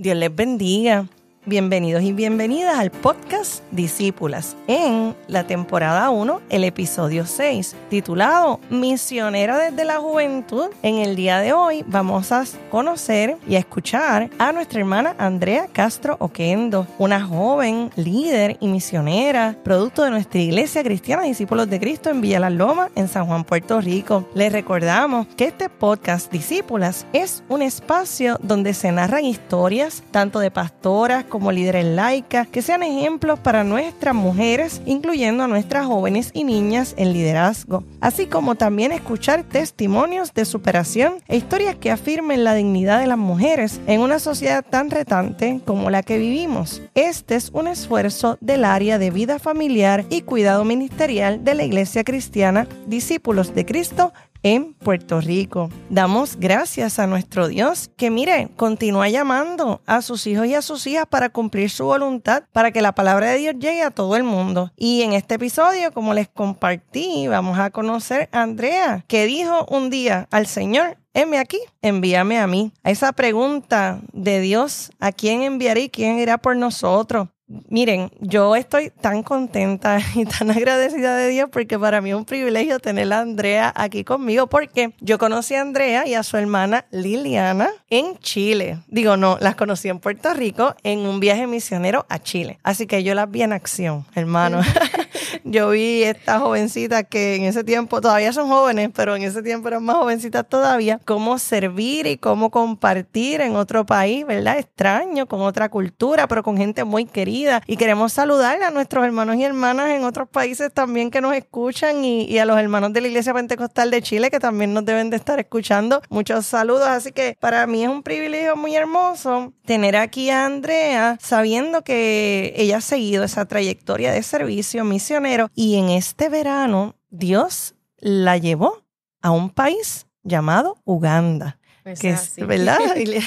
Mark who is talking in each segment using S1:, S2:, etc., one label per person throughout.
S1: Dios les bendiga. Bienvenidos y bienvenidas al podcast Discípulas en la temporada 1, el episodio 6, titulado Misionera desde la Juventud. En el día de hoy vamos a conocer y a escuchar a nuestra hermana Andrea Castro Oquendo, una joven líder y misionera, producto de nuestra iglesia cristiana Discípulos de Cristo en Villa Las Lomas, en San Juan, Puerto Rico. Les recordamos que este podcast Discípulas es un espacio donde se narran historias tanto de pastoras, como líderes laicas que sean ejemplos para nuestras mujeres, incluyendo a nuestras jóvenes y niñas en liderazgo, así como también escuchar testimonios de superación e historias que afirmen la dignidad de las mujeres en una sociedad tan retante como la que vivimos. Este es un esfuerzo del área de vida familiar y cuidado ministerial de la Iglesia Cristiana Discípulos de Cristo en Puerto Rico. Damos gracias a nuestro Dios que, mire, continúa llamando a sus hijos y a sus hijas para cumplir su voluntad, para que la palabra de Dios llegue a todo el mundo. Y en este episodio, como les compartí, vamos a conocer a Andrea, que dijo un día al Señor, heme aquí, envíame a mí. A esa pregunta de Dios, ¿a quién enviaré y quién irá por nosotros? Miren, yo estoy tan contenta y tan agradecida de Dios porque para mí es un privilegio tener a Andrea aquí conmigo porque yo conocí a Andrea y a su hermana Liliana en Chile. Digo, no, las conocí en Puerto Rico en un viaje misionero a Chile. Así que yo las vi en acción, hermano. yo vi estas jovencitas que en ese tiempo todavía son jóvenes, pero en ese tiempo eran más jovencitas todavía, cómo servir y cómo compartir en otro país, ¿verdad? Extraño, con otra cultura, pero con gente muy querida. Y queremos saludar a nuestros hermanos y hermanas en otros países también que nos escuchan y, a los hermanos de la Iglesia Pentecostal de Chile que también nos deben de estar escuchando. Muchos saludos, así que para mí es un privilegio muy hermoso tener aquí a Andrea sabiendo que ella ha seguido esa trayectoria de servicio misionero y en este verano Dios la llevó a un país llamado Uganda.
S2: Pues
S1: que es. ¿verdad,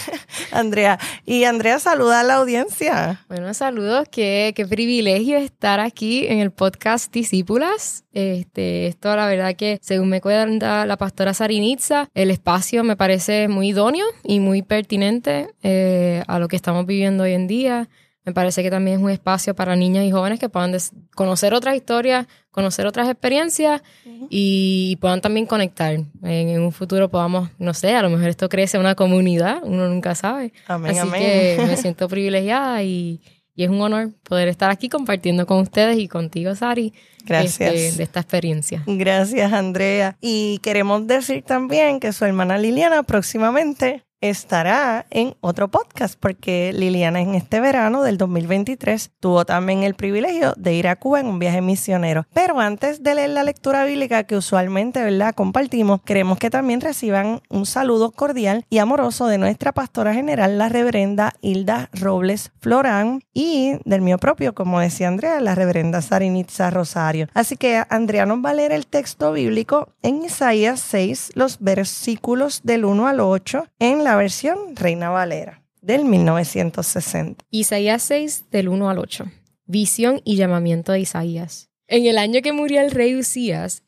S1: Andrea? Y Andrea saluda a la audiencia.
S2: Bueno, saludos. Qué, qué privilegio estar aquí en el podcast Discípulas. Este, esto, la verdad, que según me cuenta la pastora Sarinitza, el espacio me parece muy idóneo y muy pertinente eh, a lo que estamos viviendo hoy en día. Me parece que también es un espacio para niñas y jóvenes que puedan conocer otras historias, conocer otras experiencias y puedan también conectar. En, en un futuro podamos, no sé, a lo mejor esto crece una comunidad, uno nunca sabe.
S1: Amén,
S2: Así
S1: amén.
S2: que me siento privilegiada y, y es un honor poder estar aquí compartiendo con ustedes y contigo, Sari,
S1: Gracias.
S2: este, de esta experiencia.
S1: Gracias, Andrea. Y queremos decir también que su hermana Liliana próximamente estará en otro podcast porque Liliana en este verano del 2023 tuvo también el privilegio de ir a Cuba en un viaje misionero. Pero antes de leer la lectura bíblica que usualmente, ¿verdad?, compartimos, queremos que también reciban un saludo cordial y amoroso de nuestra pastora general, la reverenda Hilda Robles Florán y del mío propio, como decía Andrea, la reverenda Sarinitza Rosario. Así que Andrea nos va a leer el texto bíblico en Isaías 6, los versículos del 1 al 8, en la versión Reina Valera del 1960.
S2: Isaías 6, del 1 al 8. Visión y llamamiento de Isaías. En el año que murió el rey Usías,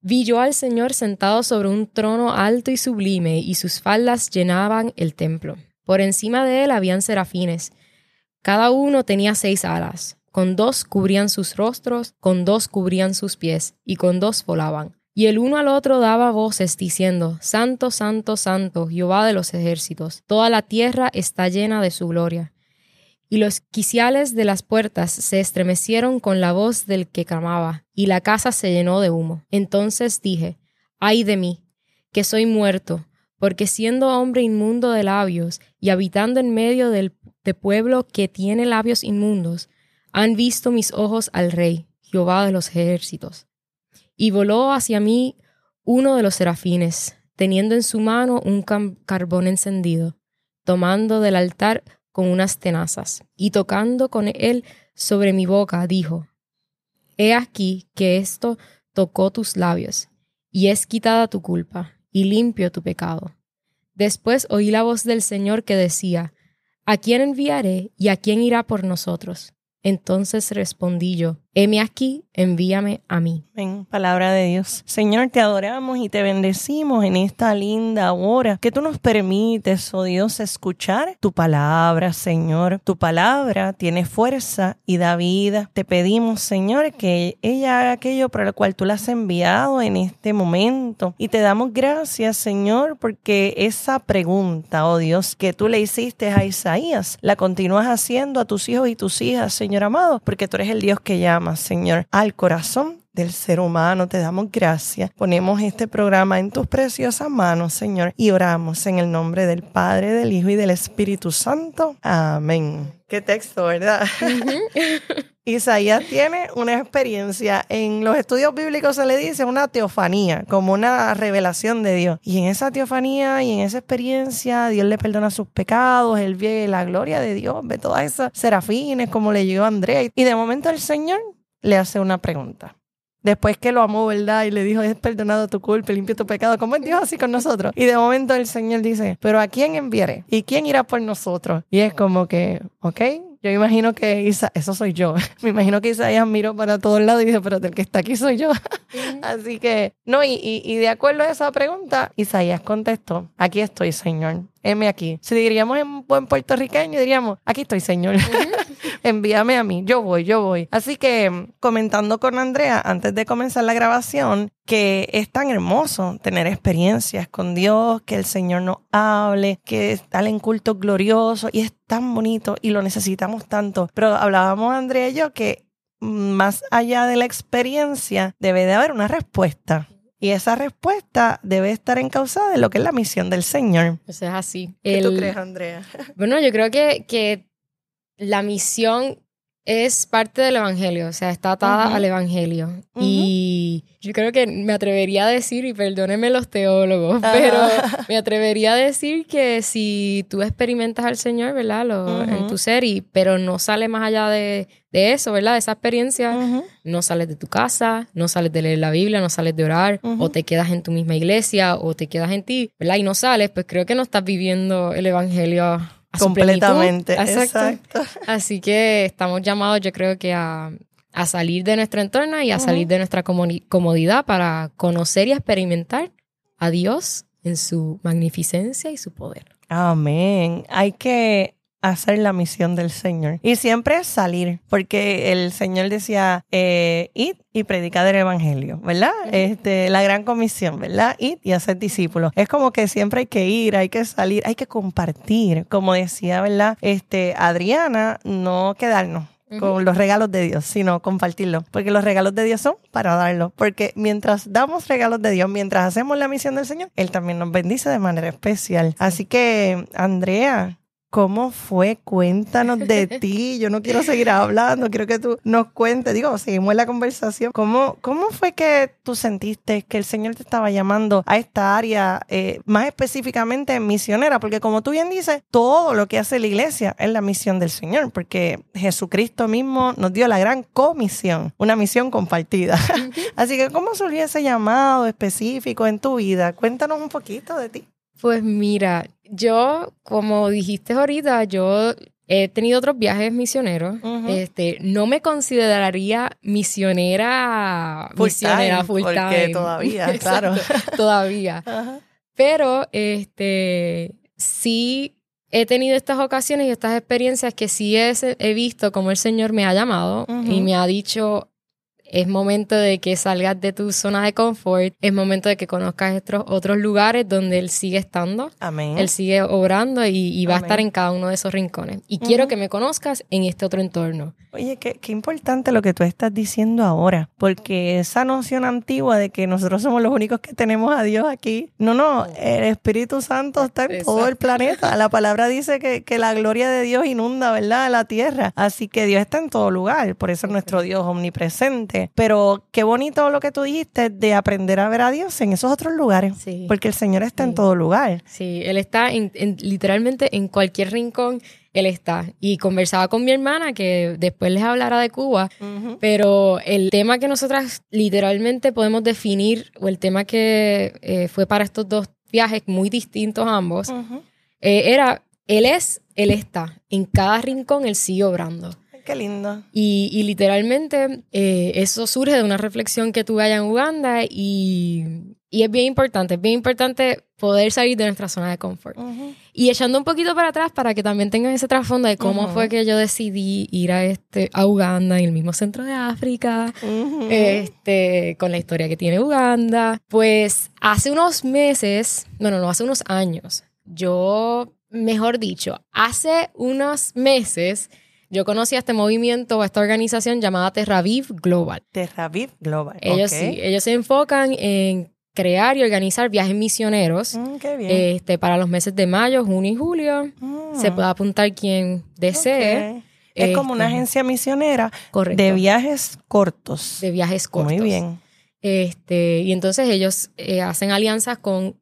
S2: vi yo al Señor sentado sobre un trono alto y sublime, y sus faldas llenaban el templo. Por encima de él habían serafines. Cada uno tenía seis alas. Con dos cubrían sus rostros, con dos cubrían sus pies, y con dos volaban. Y el uno al otro daba voces diciendo, Santo, Santo, Santo, Jehová de los ejércitos, toda la tierra está llena de su gloria. Y los quiciales de las puertas se estremecieron con la voz del que clamaba, y la casa se llenó de humo. Entonces dije, ay de mí, que soy muerto, porque siendo hombre inmundo de labios, y habitando en medio del de pueblo que tiene labios inmundos, han visto mis ojos al Rey, Jehová de los ejércitos. Y voló hacia mí uno de los serafines, teniendo en su mano un carbón encendido, tomando del altar con unas tenazas, y tocando con él sobre mi boca, dijo, He aquí que esto tocó tus labios, y es quitada tu culpa, y limpio tu pecado. Después oí la voz del Señor que decía, ¿A quién enviaré y a quién irá por nosotros? Entonces respondí yo, heme aquí, envíame a mí.
S1: En palabra de Dios. Señor, te adoramos y te bendecimos en esta linda hora que tú nos permites, oh Dios, escuchar tu palabra, Señor. Tu palabra tiene fuerza y da vida. Te pedimos, Señor, que ella haga aquello para lo cual tú la has enviado en este momento. Y te damos gracias, Señor, porque esa pregunta, oh Dios, que tú le hiciste a Isaías, la continúas haciendo a tus hijos y tus hijas, Señor amado, porque tú eres el Dios que llama, Señor, al corazón del ser humano. Te damos gracias. Ponemos este programa en tus preciosas manos, Señor, y oramos en el nombre del Padre, del Hijo y del Espíritu Santo. Amén. Qué texto, ¿verdad? Isaías tiene una experiencia, en los estudios bíblicos se le dice una teofanía, como una revelación de Dios. Y en esa teofanía y en esa experiencia, Dios le perdona sus pecados, él ve la gloria de Dios, ve todas esas serafines como le llegó a Andrea. Y de momento el Señor le hace una pregunta. Después que lo amó, ¿verdad? Y le dijo, es perdonado tu culpa, limpio tu pecado. ¿Cómo es Dios así con nosotros? Y de momento el Señor dice, pero ¿a quién enviaré? ¿Y quién irá por nosotros? Y es como que, ok, yo imagino que Isa, eso soy yo. Me imagino que Isaías miró para todos lados y dice, pero el que está aquí soy yo. Así que, no, y, y, de acuerdo a esa pregunta, Isaías contestó, aquí estoy, Señor. Heme aquí. Si diríamos en buen puertorriqueño, diríamos, aquí estoy, Señor. Envíame a mí. Yo voy, yo voy. Así que, comentando con Andrea, antes de comenzar la grabación, que es tan hermoso tener experiencias con Dios, que el Señor nos hable, que está en culto glorioso y es tan bonito y lo necesitamos tanto. Pero hablábamos, Andrea y yo, que más allá de la experiencia, debe de haber una respuesta. Y esa respuesta debe estar encausada en lo que es la misión del Señor.
S2: Eso es así.
S1: ¿Qué tú crees, Andrea?
S2: Bueno, yo creo que, que la misión es parte del Evangelio, o sea, está atada al Evangelio. Y yo creo que me atrevería a decir, y perdónenme los teólogos, pero me atrevería a decir que si tú experimentas al Señor, ¿verdad? Lo, En tu ser, y, pero no sales más allá de, de, eso, ¿verdad? De esa experiencia, no sales de tu casa, no sales de leer la Biblia, no sales de orar, o te quedas en tu misma iglesia, o te quedas en ti, ¿verdad? Y no sales, pues creo que no estás viviendo el Evangelio
S1: completamente. Exacto.
S2: Así que estamos llamados, yo creo que a, salir de nuestro entorno y a salir de nuestra comodidad para conocer y experimentar a Dios en su magnificencia y su poder.
S1: Amén. Hay que hacer la misión del Señor. Y siempre es salir, porque el Señor decía, eh, id y predicar el Evangelio, ¿verdad? Este, la gran comisión, ¿verdad? Id y hacer discípulos. Es como que siempre hay que ir, hay que salir, hay que compartir. Como decía, ¿verdad? Este, Adriana, no quedarnos con los regalos de Dios, sino compartirlo. Porque los regalos de Dios son para darlos. Porque mientras damos regalos de Dios, mientras hacemos la misión del Señor, Él también nos bendice de manera especial. Así que, Andrea, ¿Cómo fue? Cuéntanos de ti. Yo no quiero seguir hablando, quiero que tú nos cuentes. Digo, seguimos en la conversación. ¿Cómo, cómo fue que tú sentiste que el Señor te estaba llamando a esta área, eh, más específicamente misionera? Porque como tú bien dices, todo lo que hace la iglesia es la misión del Señor, porque Jesucristo mismo nos dio la gran comisión, una misión compartida. Así que, ¿cómo surgió ese llamado específico en tu vida? Cuéntanos un poquito de ti.
S2: Pues mira, yo, como dijiste ahorita, yo he tenido otros viajes misioneros. Este, no me consideraría misionera,
S1: full misionera full Porque todavía, claro.
S2: todavía. Pero este sí he tenido estas ocasiones y estas experiencias que sí he, he visto como el Señor me ha llamado y me ha dicho, es momento de que salgas de tu zona de confort, es momento de que conozcas otros, otros lugares donde Él sigue estando,
S1: Amén.
S2: Él sigue obrando y, va a estar en cada uno de esos rincones. Y quiero que me conozcas en este otro entorno.
S1: Oye, qué, qué, importante lo que tú estás diciendo ahora, porque esa noción antigua de que nosotros somos los únicos que tenemos a Dios aquí, no, no, el Espíritu Santo está en todo el planeta. La palabra dice que, que, la gloria de Dios inunda, ¿verdad?, la tierra. Así que Dios está en todo lugar, por eso es nuestro Dios omnipresente. Pero qué bonito lo que tú dijiste de aprender a ver a Dios en esos otros lugares, porque el Señor está en todo lugar.
S2: Sí, Él está en, literalmente en cualquier rincón él está. Y conversaba con mi hermana, que después les hablará de Cuba, pero el tema que nosotras literalmente podemos definir, o el tema que eh, fue para estos dos viajes muy distintos ambos, eh, era, Él es, Él está. En cada rincón Él sigue obrando.
S1: Qué lindo.
S2: Y, y literalmente eh, eso surge de una reflexión que tuve allá en Uganda y, y es bien importante, es bien importante poder salir de nuestra zona de confort. Y echando un poquito para atrás para que también tengan ese trasfondo de cómo fue que yo decidí ir a, este, a Uganda, en el mismo centro de África, este, con la historia que tiene Uganda. Pues hace unos meses, bueno, no, hace unos años, yo, mejor dicho, hace unos meses, yo conocí a este movimiento, a esta organización llamada Terraviv Global.
S1: Terraviv Global.
S2: Ellos
S1: ok.
S2: sí, ellos se enfocan en crear y organizar viajes misioneros
S1: Mm, qué bien.
S2: este, para los meses de mayo, junio y julio.
S1: Mm,
S2: Se puede apuntar quien desee.
S1: Es como una
S2: Este,
S1: agencia misionera
S2: Correcto.
S1: de viajes cortos.
S2: de viajes cortos.
S1: Muy bien.
S2: Este, y entonces ellos eh, hacen alianzas con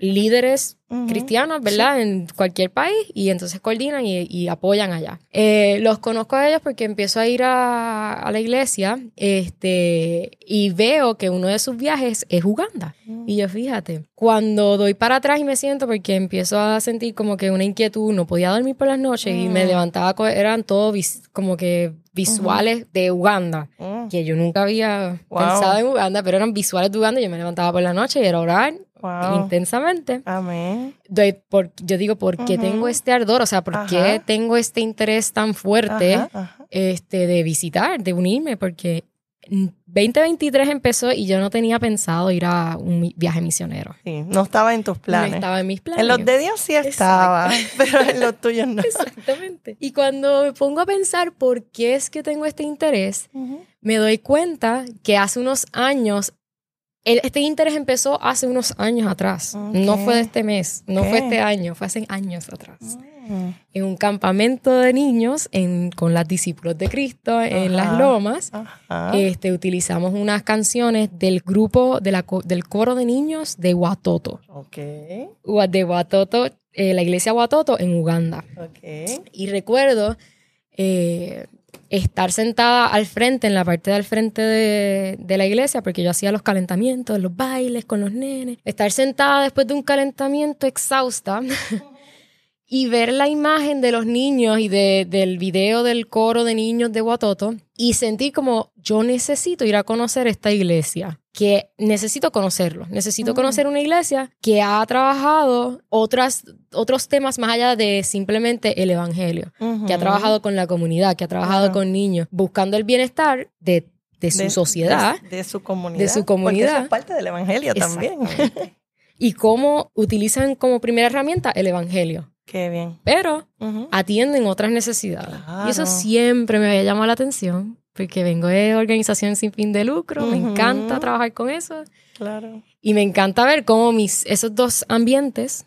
S2: líderes
S1: Ujú.
S2: cristianos, ¿verdad? En cualquier país y entonces coordinan y, y apoyan allá. Eh, los conozco a ellos porque empiezo a ir a, a la iglesia este, y veo que uno de sus viajes es Uganda. Y yo fíjate, cuando doy para atrás y me siento porque empiezo a sentir como que una inquietud, no podía dormir por las noches y me
S1: Mm.
S2: levantaba, eran todos como que visuales de Uganda
S1: Mm,
S2: que yo nunca había
S1: Wow.
S2: pensado en Uganda, pero eran visuales de Uganda. Yo me levantaba por la noche y era orar
S1: wow.
S2: intensamente.
S1: Amén.
S2: Por- yo digo, ¿por qué tengo este ardor? O sea, ¿por qué tengo este interés tan fuerte
S1: Ajá,
S2: este, de visitar, de unirme? Porque mm, 2023 empezó y yo no tenía pensado ir a un viaje misionero.
S1: Sí, no estaba en tus
S2: No
S1: planes.
S2: estaba en mis planes.
S1: en los de Dios sí estaba, pero en los tuyos no.
S2: Exactamente. Y cuando me pongo a pensar por qué es que tengo este interés, me doy cuenta que hace unos años, el- este interés empezó hace unos años atrás. No fue de este mes, no fue este año, fue hace años atrás.
S1: Mm.
S2: En un campamento de niños en- con las discípulos de Cristo en las lomas. Este, utilizamos unas canciones del grupo de la co- del coro de niños de Watoto.
S1: Ok,
S2: Ua- De Watoto, eh, la iglesia Watoto en Uganda. Y recuerdo eh, estar sentada al frente, en la parte del frente de, de la iglesia, porque yo hacía los calentamientos, los bailes con los nenes. Estar sentada después de un calentamiento exhausta y ver la imagen de los niños y de- del video del coro de niños de Watoto y sentir como yo necesito ir a conocer esta iglesia, que necesito conocerlo, necesito
S1: Mm.
S2: conocer una iglesia que ha trabajado otras, otros temas más allá de simplemente el evangelio, que ha trabajado con la comunidad, que ha trabajado con niños, buscando el bienestar de, de su
S1: De-
S2: sociedad
S1: De, su comunidad.
S2: de su
S1: Porque
S2: comunidad.
S1: eso es parte del evangelio también.
S2: Y cómo utilizan como primera herramienta el evangelio,
S1: Qué bien.
S2: pero atienden otras necesidades. Y eso siempre me había llamado la atención, porque vengo de organización sin fin de lucro, me encanta trabajar con eso
S1: Claro.
S2: y me encanta ver cómo mis, esos dos ambientes,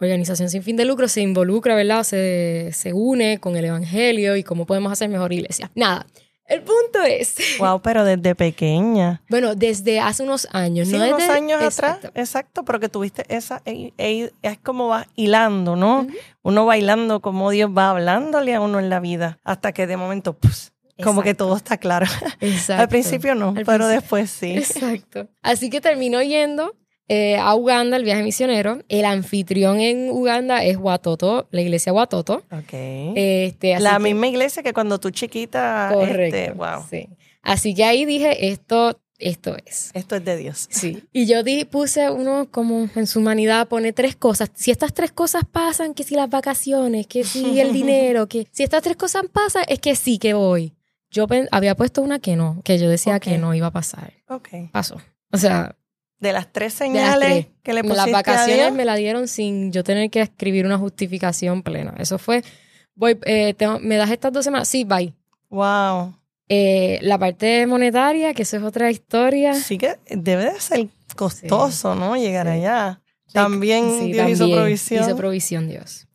S2: organización sin fin de lucro, se involucra, ¿verdad? Se, se une con el evangelio y cómo podemos hacer mejor iglesia. Nada, el punto es,
S1: Wow, pero desde pequeña.
S2: bueno, desde hace unos años,
S1: Sí,
S2: no
S1: unos
S2: desde-
S1: años
S2: Exacto.
S1: atrás, exacto, pero que tuviste esa, e- e- es como va hilando, ¿no? Uno bailando como Dios va hablándole a uno en la vida, hasta que de momento, pues, como que todo está claro.
S2: Exacto.
S1: Al principio no,
S2: Al
S1: pero
S2: principio.
S1: después sí.
S2: Exacto. Así que terminó yendo eh, a Uganda, el viaje misionero. El anfitrión en Uganda es Watoto, la iglesia Watoto.
S1: Ok.
S2: Este,
S1: la
S2: que-
S1: misma iglesia que cuando tú chiquita,
S2: Correcto.
S1: este, wow,
S2: sí. Así que ahí dije, esto, esto es.
S1: esto es de Dios.
S2: Sí. Y yo di, puse uno como en su humanidad, pone tres cosas. Si estas tres cosas pasan, que si las vacaciones, que si el dinero, que si estas tres cosas pasan, es que sí que voy. Yo había puesto una que no, que yo decía
S1: Ok.
S2: que no iba a pasar.
S1: Ok.
S2: Pasó. O sea,
S1: De las tres
S2: de las
S1: señales
S2: tres.
S1: que le pusiste
S2: las
S1: a
S2: vacaciones
S1: Dios,
S2: me la dieron sin yo tener que escribir una justificación plena. Eso fue, voy, eh, tengo- ¿me das estas dos semanas? Sí, bye.
S1: wow.
S2: Eh, la parte monetaria, que eso es otra historia.
S1: Sí que debe de ser costoso, ¿no? Llegar
S2: Sí.
S1: allá. También
S2: Sí,
S1: Dios hizo provisión.
S2: Hizo provisión Dios.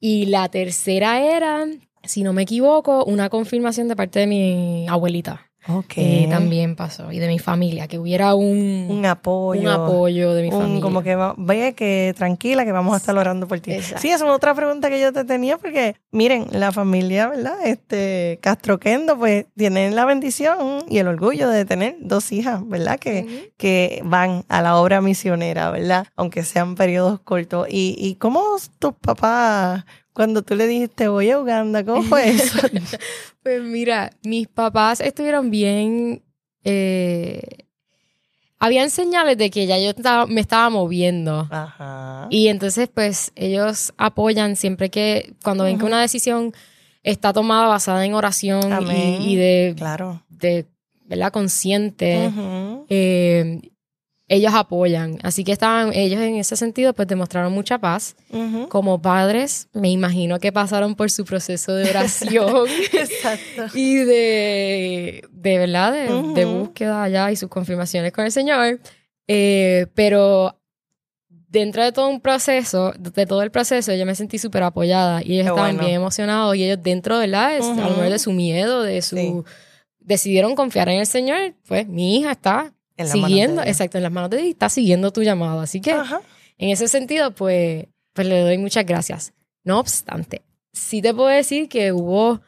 S2: Y la tercera era, si no me equivoco, una confirmación de parte de mi abuelita.
S1: Ok.
S2: Que también pasó. Y de mi familia, que hubiera un,
S1: un apoyo.
S2: un apoyo de mi
S1: un-
S2: familia.
S1: como que ve que tranquila que vamos a estar orando por ti.
S2: Exacto.
S1: Sí, esa es otra pregunta que yo te tenía porque miren, la familia, ¿verdad? Este Castro Kendo pues tienen la bendición y el orgullo de tener dos hijas, ¿verdad? Que que van a la obra misionera, ¿verdad? Aunque sean periodos cortos. ¿Y, y cómo tus papás Cuando tú le dijiste, voy a Uganda, ¿cómo fue eso?
S2: Pues mira, mis papás estuvieron bien... eh, habían señales de que ya yo estaba- me estaba moviendo.
S1: Ajá.
S2: Y entonces, pues, ellos apoyan siempre que, cuando ven que una decisión está tomada basada en oración y, y de,
S1: Claro.
S2: de, ¿verdad? Consciente, eh, ellos apoyan. Así que estaban, ellos en ese sentido, pues, demostraron mucha paz.
S1: Ujú.
S2: Como padres, me imagino que pasaron por su proceso de oración
S1: Exacto.
S2: y de, de verdad, de,
S1: Ujú.
S2: de búsqueda allá y sus confirmaciones con el Señor. Eh, pero dentro de todo un proceso, de todo el proceso, yo me sentí súper apoyada y ellos
S1: Qué
S2: estaban
S1: bueno.
S2: bien emocionados y ellos dentro, ¿verdad? Es- A lo mejor de su miedo, de su...
S1: Sí.
S2: Decidieron confiar en el Señor, pues mi hija está
S1: En
S2: siguiendo, exacto, en las manos de Dios y está siguiendo tu llamado. Así que
S1: Ajá.
S2: en ese sentido, pues, pues le doy muchas gracias. No obstante, sí te puedo decir que hubo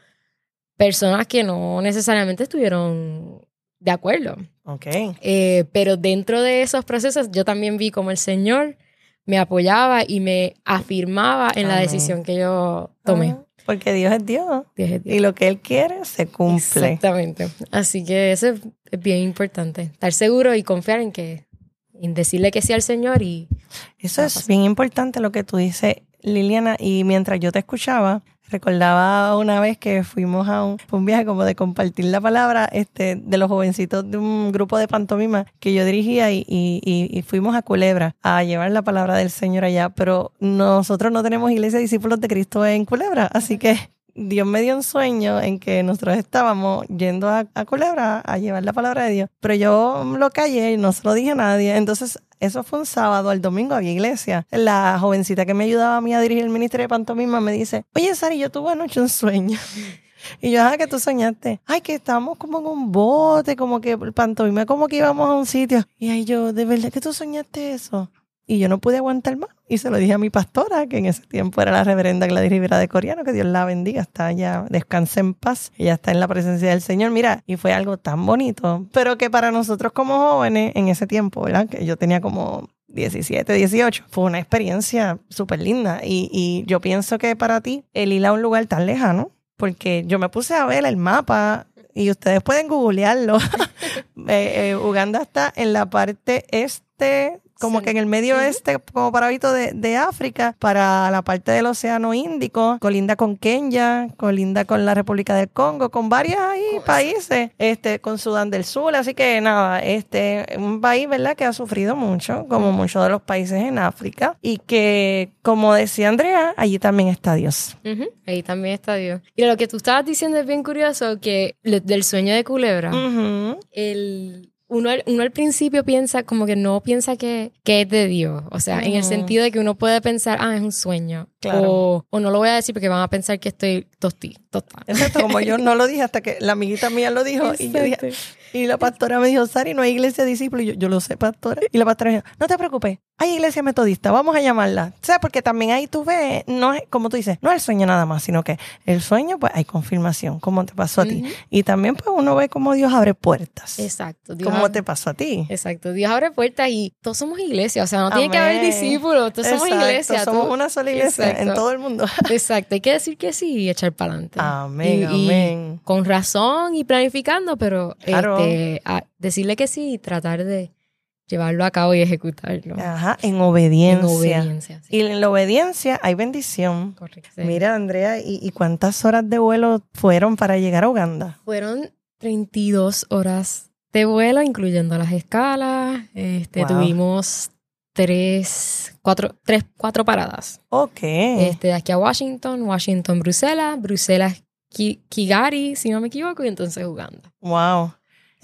S2: personas que no necesariamente estuvieron de acuerdo.
S1: Ok.
S2: Eh, pero dentro de esos procesos yo también vi como el Señor me apoyaba y me afirmaba en la decisión que yo tomé.
S1: Ah, Porque Dios es Dios. Y lo que Él quiere se cumple.
S2: Exactamente. Así que eso es, bien importante. Estar seguro y confiar en que, en decirle que sí al Señor y
S1: Eso es bien importante lo que tú dices, Liliana. Y mientras yo te escuchaba, recordaba una vez que fuimos a un, viaje como de compartir la palabra este, de los jovencitos de un grupo de pantomima que yo dirigía y, y- y- y fuimos a Culebra a llevar la palabra del Señor allá. Pero nosotros no tenemos iglesia de discípulos de Cristo en Culebra. Así que Dios me dio un sueño en que nosotros estábamos yendo a, a Culebra a llevar la palabra de Dios, pero yo lo callé y no se lo dije a nadie. Entonces, eso fue un sábado, el domingo había iglesia. La jovencita que me ayudaba a mí a dirigir el ministerio de pantomima me dice, oye, Sari, yo tuve anoche un sueño. Y yo, ah, que tú soñaste. Ay, que estábamos como en un bote, como que el pantomima, como que íbamos a un sitio. Y ahí yo, ¿de verdad que tú soñaste eso? Y yo no pude aguantar más. Y se lo dije a mi pastora, que en ese tiempo era la reverenda Gladys Rivera de Coreano, que Dios la bendiga, está allá, descanse en paz. Ella está en la presencia del Señor. Mira, y fue algo tan bonito, pero que para nosotros como jóvenes en ese tiempo, ¿verdad? Que yo tenía como 17, 18, fue una experiencia súper linda. Y, y yo pienso que para ti, el ir a un lugar tan lejano, porque yo me puse a ver el mapa y ustedes pueden googlearlo. Eh, eh, Uganda está en la parte este, como
S2: Sí.
S1: que en el medio
S2: Ujú.
S1: este, como paradito de, de África, para la parte del Océano Índico, colinda con Kenia, colinda con la República del Congo, con varios ahí países, este, con Sudán del Sur, así que nada, este, un país, ¿verdad?, que ha sufrido mucho, como muchos de los países en África, y que, como decía Andrea, allí también está Dios.
S2: Ujú, Ahí también está Dios. Y lo que tú estabas diciendo es bien curioso, que del sueño de Culebra, el, uno, al- uno al principio piensa como que no piensa que, que es de Dios. O sea, en el sentido de que uno puede pensar, ah, es un sueño.
S1: Claro.
S2: O, o no lo voy a decir porque van a pensar que estoy tosti, tostada.
S1: Exacto, como yo no lo dije hasta que la amiguita mía lo dijo y yo dije, y la pastora me dijo, Sari, no hay iglesia de discípulos. Y yo, yo lo sé, pastora. Y la pastora me dijo, no te preocupes, hay iglesia metodista, vamos a llamarla. O sea, porque también ahí tú ves, no es, como tú dices, no es el sueño nada más, sino que el sueño, pues hay confirmación, como te pasó a ti. Y también, pues uno ve cómo Dios abre puertas.
S2: Exacto. Dios
S1: Como
S2: abre-
S1: te pasó a ti.
S2: Exacto. Dios abre puertas y todos somos iglesia. O sea, no tiene que haber discípulos. Todos somos iglesia.
S1: Somos
S2: tú-
S1: una sola iglesia en todo el mundo.
S2: Exacto, hay que decir que sí y echar para adelante.
S1: Amén,
S2: Y- y
S1: amén.
S2: con razón y planificando, pero
S1: Claro.
S2: este, decirle que sí y tratar de llevarlo a cabo y ejecutarlo.
S1: Ajá, en
S2: En
S1: obediencia.
S2: obediencia. sí.
S1: Y en la obediencia hay bendición.
S2: Correcto. sí.
S1: Mira, Andrea, ¿y, y cuántas horas de vuelo fueron para llegar a Uganda?
S2: Fueron 32 horas de vuelo, incluyendo las escalas. Este,
S1: Wow.
S2: Tuvimos tres, cuatro, tres, cuatro paradas.
S1: Ok.
S2: Este, de aquí a Washington, Washington, Bruselas, Bruselas, Ki- Kigali, si no me equivoco, y entonces Uganda.
S1: Wow.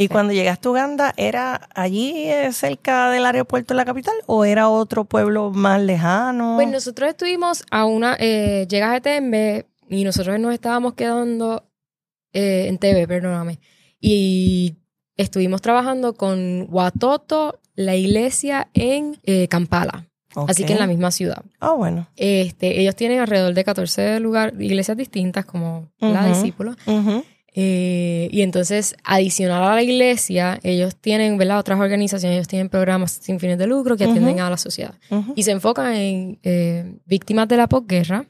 S1: ¿Y
S2: Sí.
S1: cuando llegaste a Uganda, era allí eh, cerca del aeropuerto de la capital o era otro pueblo más lejano?
S2: Pues nosotros estuvimos a una, eh, llegas a Tembe y nosotros nos estábamos quedando eh, en TV, perdóname, y estuvimos trabajando con Watoto, la iglesia en eh, Kampala, así que en la misma ciudad.
S1: Ah, bueno.
S2: Este, ellos tienen alrededor de 14 lugares, iglesias distintas como la
S1: Ujú.
S2: discípulos.
S1: Ujú.
S2: Eh, y entonces, adicional a la iglesia, ellos tienen, ¿verdad? Otras organizaciones, ellos tienen programas sin fines de lucro que atienden a la sociedad. Y se enfocan en eh, víctimas de la posguerra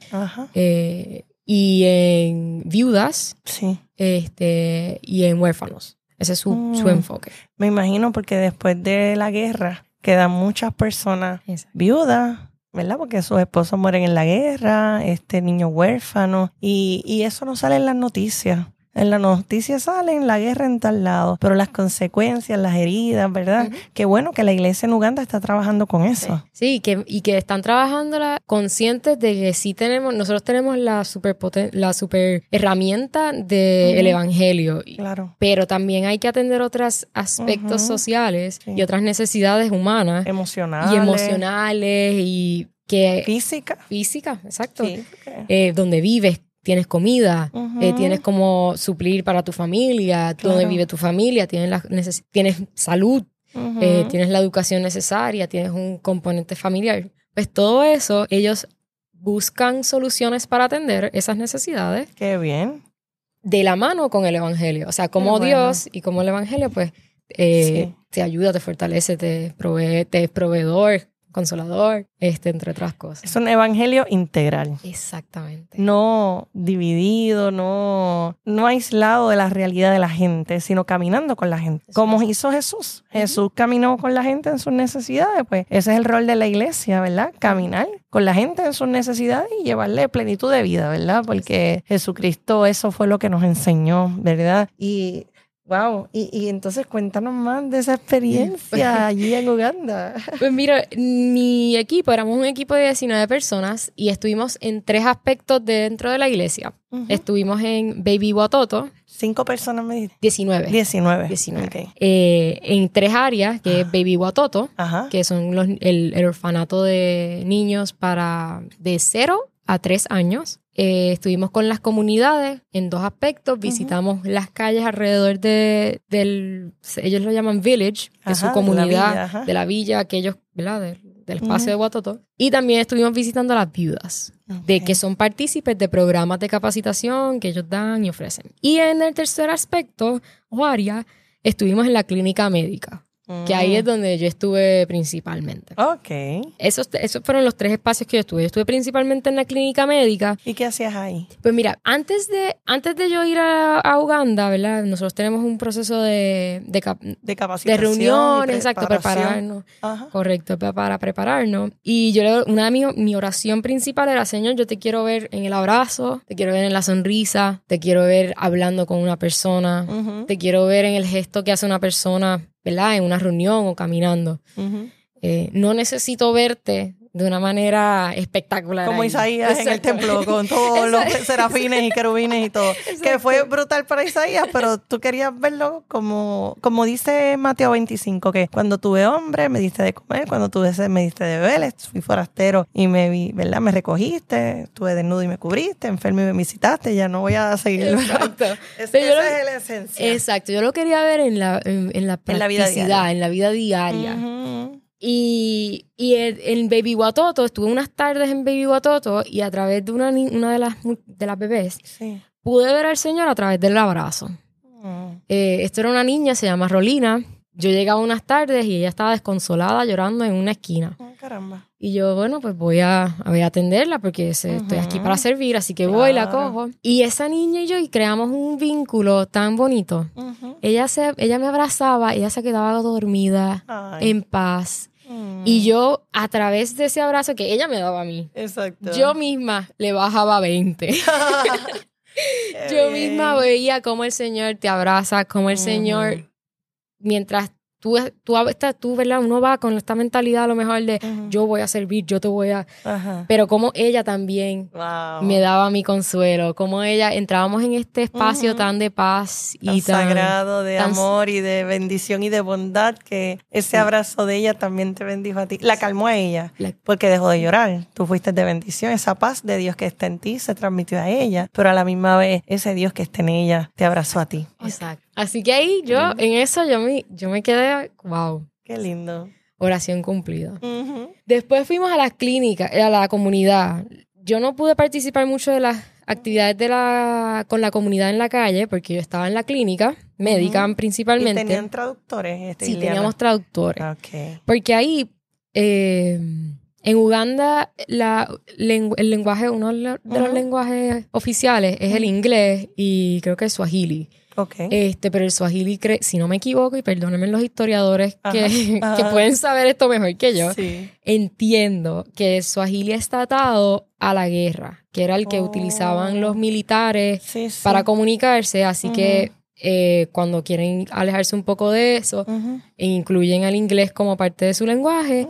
S2: eh, y en viudas
S1: Sí.
S2: este, y en huérfanos. Ese es su,
S1: Mm.
S2: su enfoque.
S1: Me imagino porque después de la guerra quedan muchas personas viudas, ¿verdad? Porque sus esposos mueren en la guerra, este niño huérfano, y, y eso no sale en las noticias. En las noticias salen la guerra en tal lado, pero las consecuencias, las heridas, ¿verdad?
S2: Ujú.
S1: Qué bueno que la iglesia en Uganda está trabajando con eso.
S2: Sí, que, y que están trabajando conscientes de que sí tenemos, nosotros tenemos la super, la super herramienta del
S1: Ujú.
S2: evangelio. Y-
S1: Claro.
S2: Pero también hay que atender otros aspectos sociales
S1: Sí.
S2: y otras necesidades humanas
S1: Emocional.
S2: y emocionales y que
S1: Física.
S2: física, exacto.
S1: Sí.
S2: Eh, donde vives, tienes comida, eh, tienes como suplir para tu familia, donde
S1: Claro.
S2: vive tu familia, tienes, la tienes salud, eh, tienes la educación necesaria, tienes un componente familiar. Pues todo eso, ellos buscan soluciones para atender esas necesidades
S1: Qué bien.
S2: de la mano con el Evangelio. O sea, como
S1: bueno.
S2: Dios y como el Evangelio, pues, eh,
S1: Sí.
S2: te ayuda, te fortalece, te provee, te es proveedor, consolador, este, entre otras cosas.
S1: Es un evangelio integral.
S2: Exactamente.
S1: no dividido, no, no aislado de la realidad de la gente, sino caminando con la gente.
S2: Eso
S1: Como
S2: es.
S1: hizo Jesús. Jesús caminó con la gente en sus necesidades, pues ese es el rol de la iglesia, ¿verdad? Caminar con la gente en sus necesidades y llevarle plenitud de vida, ¿verdad? Porque Jesucristo eso fue lo que nos enseñó, ¿verdad? Y Wow, y, y entonces cuéntanos más de esa experiencia allí en Uganda.
S2: Pues mira, mi equipo, éramos un equipo de 19 personas y estuvimos en tres aspectos dentro de la iglesia. Estuvimos en Baby Watoto,
S1: Cinco personas me dijiste.
S2: 19.
S1: 19.
S2: 19.
S1: Ok.
S2: Eh, en tres áreas, que es Baby Watoto,
S1: Ajá.
S2: que son los- el, el orfanato de niños para de 0 a 3 años. Eh, estuvimos con las comunidades en dos aspectos. Visitamos las calles alrededor de, del, ellos lo llaman village, que es
S1: Ajá,
S2: su comunidad
S1: de la villa,
S2: de la villa, aquellos, ¿verdad? Del, del espacio de Watoto. Y también estuvimos visitando a las viudas, de que son partícipes de programas de capacitación que ellos dan y ofrecen. Y en el tercer aspecto, o área, estuvimos en la clínica médica, que ahí es
S1: Mm.
S2: donde yo estuve principalmente.
S1: Ok.
S2: Esos, esos fueron los tres espacios que yo estuve. Yo estuve principalmente en la clínica médica.
S1: ¿Y qué hacías ahí?
S2: Pues mira, antes de, antes de yo ir a, a Uganda, ¿verdad? Nosotros tenemos un proceso de, de, cap-
S1: De
S2: de
S1: capacitación.
S2: reuniones,
S1: y
S2: exacto, prepararnos.
S1: Ajá.
S2: Correcto, pa- para prepararnos. Y yo, una de mis, mi oración principal era, Señor, yo te quiero ver en el abrazo, te quiero ver en la sonrisa, te quiero ver hablando con una persona, te quiero ver en el gesto que hace una persona, ¿verdad? En una reunión o caminando. Eh, no necesito verte de una manera espectacular.
S1: Como. Isaías en el templo con todos los serafines y querubines y todo. Que fue brutal para Isaías, pero tú querías verlo como, como dice Mateo 25, que cuando tuve hombre me diste de comer, cuando tuve sed me diste de beber, fui forastero y me vi, ¿verdad? Me recogiste, estuve desnudo y me cubriste, enfermo y me visitaste, ya no voy a seguir.
S2: Exacto.
S1: Es-
S2: yo
S1: esa
S2: lo-
S1: es la esencia.
S2: Exacto, yo lo quería ver en la, en, en la
S1: En la vida diaria.
S2: en la vida diaria. Y, y en, en Baby Watoto, estuve unas tardes en Baby Watoto y a través de una, una de, las, de las bebés
S1: Sí.
S2: pude ver al Señor a través del abrazo.
S1: Mm.
S2: Eh, esto era una niña, se llama Rolina. Yo llegaba unas tardes y ella estaba desconsolada llorando en una esquina.
S1: Oh, caramba.
S2: Y yo, bueno, pues voy a, voy a atenderla porque se- estoy aquí para servir, así que voy, la
S1: Claro.
S2: cojo. Y esa niña y yo y creamos un vínculo tan bonito.
S1: Ujú.
S2: Ella, se, ella me abrazaba, ella se quedaba dormida,
S1: Ay.
S2: en paz.
S1: Mm.
S2: Y yo, a través de ese abrazo que ella me daba a mí,
S1: Exacto.
S2: yo misma le bajaba 20.
S1: Qué
S2: yo misma veía cómo el Señor te abraza, cómo el. Señor, mientras tú, tú, tú, ¿verdad? Uno va con esta mentalidad a lo mejor de yo voy a servir, yo te voy a... Pero como ella también
S1: Wow.
S2: me daba mi consuelo, como ella, entrábamos en este espacio tan de paz
S1: tan
S2: y tan...
S1: sagrado de
S2: tan-
S1: amor y de bendición y de bondad que ese abrazo de ella también te bendijo a ti. La calmó a ella
S2: La-
S1: porque dejó de llorar. Tú fuiste de bendición. Esa paz de Dios que está en ti se transmitió a ella, pero a la misma vez ese Dios que está en ella te abrazó a ti.
S2: Exacto. Así que ahí yo, en eso yo me, yo me quedé, wow,
S1: Qué lindo.
S2: oración cumplida. Después fuimos a las clínicas, a la comunidad. Yo no pude participar mucho de las actividades de la, con la comunidad en la calle, porque yo estaba en la clínica médica
S1: Ujú. ¿Y
S2: principalmente.
S1: tenían traductores? Este,
S2: sí, teníamos traductores. Porque ahí, eh, en Uganda, la, lengu- el lenguaje, uno de los lenguajes oficiales es el inglés y creo que el swahili.
S1: Ok.
S2: Este, pero el swahili, si no me equivoco, y perdónenme los historiadores que,
S1: Ajá,
S2: que
S1: ajá.
S2: pueden saber esto mejor que yo,
S1: Sí.
S2: entiendo que el swahili está atado a la guerra, que era el que
S1: Oh.
S2: utilizaban los militares
S1: Sí, sí.
S2: para comunicarse, así que eh, cuando quieren alejarse un poco de eso, e incluyen el inglés como parte de su lenguaje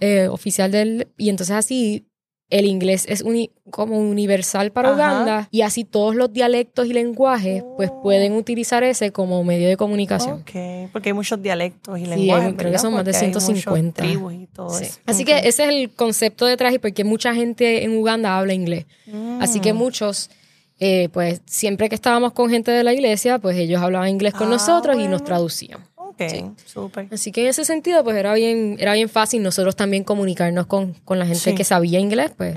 S2: eh, oficial del... Y entonces así el inglés es uni- como universal para
S1: Ajá.
S2: Uganda y así todos los dialectos y lenguajes pues
S1: Oh.
S2: pueden utilizar ese como medio de comunicación.
S1: Ok, porque hay muchos dialectos y
S2: Sí,
S1: lenguajes.
S2: hay- creo que son más de
S1: Porque hay muchos
S2: 150.
S1: tribus y todo
S2: Sí.
S1: eso.
S2: Así que ese es el concepto detrás y porque mucha gente en Uganda habla inglés. Así que
S1: Mm.
S2: muchos, eh, pues siempre que estábamos con gente de la iglesia, pues ellos hablaban inglés con
S1: Ah,
S2: nosotros y nos traducían.
S1: Ok,
S2: Sí. Así que en ese sentido, pues era bien, era bien fácil nosotros también comunicarnos con, con la gente
S1: Sí.
S2: que sabía inglés, pues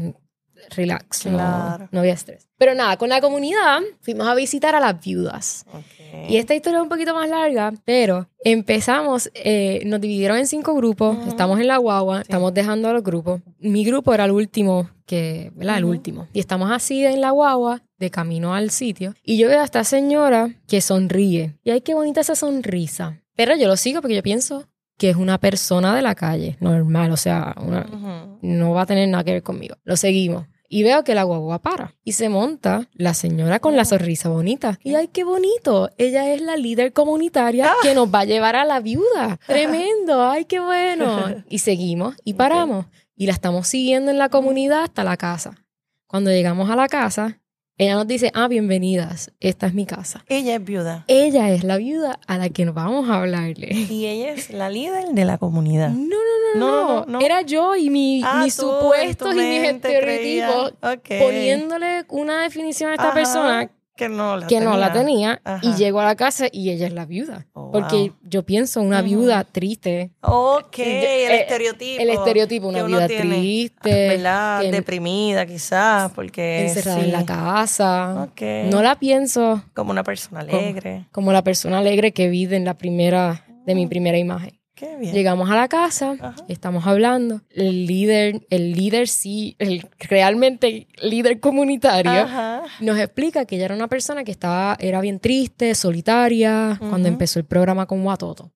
S2: relax, no-
S1: Claro.
S2: no, había estrés. Pero nada, con la comunidad fuimos a visitar a las viudas.
S1: Ok.
S2: Y esta historia es un poquito más larga, pero empezamos, eh, nos dividieron en cinco grupos, estamos en la guagua, estamos dejando a los grupos. Mi grupo era el último, que, ¿verdad? El último. Y estamos así en la guagua, de camino al sitio, y yo veo a esta señora que sonríe. Y ay, qué bonita esa sonrisa. Pero yo lo sigo porque yo pienso que es una persona de la calle, normal, o sea, una, no va a tener nada que ver conmigo. Lo seguimos. Y veo que la guagua para. Y se monta la señora con la sonrisa bonita. Y ay, qué bonito. Ella es la líder comunitaria que nos va a llevar a la viuda. Tremendo. Ay, qué bueno. Y seguimos y paramos. Y la estamos siguiendo en la comunidad hasta la casa. Cuando llegamos a la casa, ella nos dice, ah, bienvenidas. Esta es mi casa.
S1: Ella es viuda.
S2: Ella es la viuda a la que nos vamos a hablarle.
S1: Y ella es la líder de la comunidad.
S2: No, no, no,
S1: No,
S2: no.
S1: no, no.
S2: Era yo y mi,
S1: Ah,
S2: mis
S1: tú,
S2: supuestos y mis estereotipos poniéndole una definición a esta
S1: Ajá,
S2: persona
S1: que no la
S2: que no la tenía
S1: Ajá.
S2: y llego a la casa y ella es la viuda.
S1: Oh,
S2: Porque
S1: wow.
S2: yo pienso una viuda triste,
S1: Ok, el
S2: eh,
S1: estereotipo.
S2: el estereotipo, una
S1: tiene,
S2: triste,
S1: ¿Verdad?
S2: que-
S1: Deprimida quizás, porque
S2: encerrada
S1: sí.
S2: en la casa.
S1: Ok.
S2: No la pienso
S1: Como una persona alegre.
S2: como la persona alegre que vi en la primera de mi primera imagen.
S1: Qué bien.
S2: Llegamos a la casa,
S1: Ajá.
S2: estamos hablando. El líder, el líder sí, el realmente líder comunitario,
S1: Ajá.
S2: nos explica que ella era una persona que estaba, era bien triste, solitaria, cuando empezó el programa con Watoto.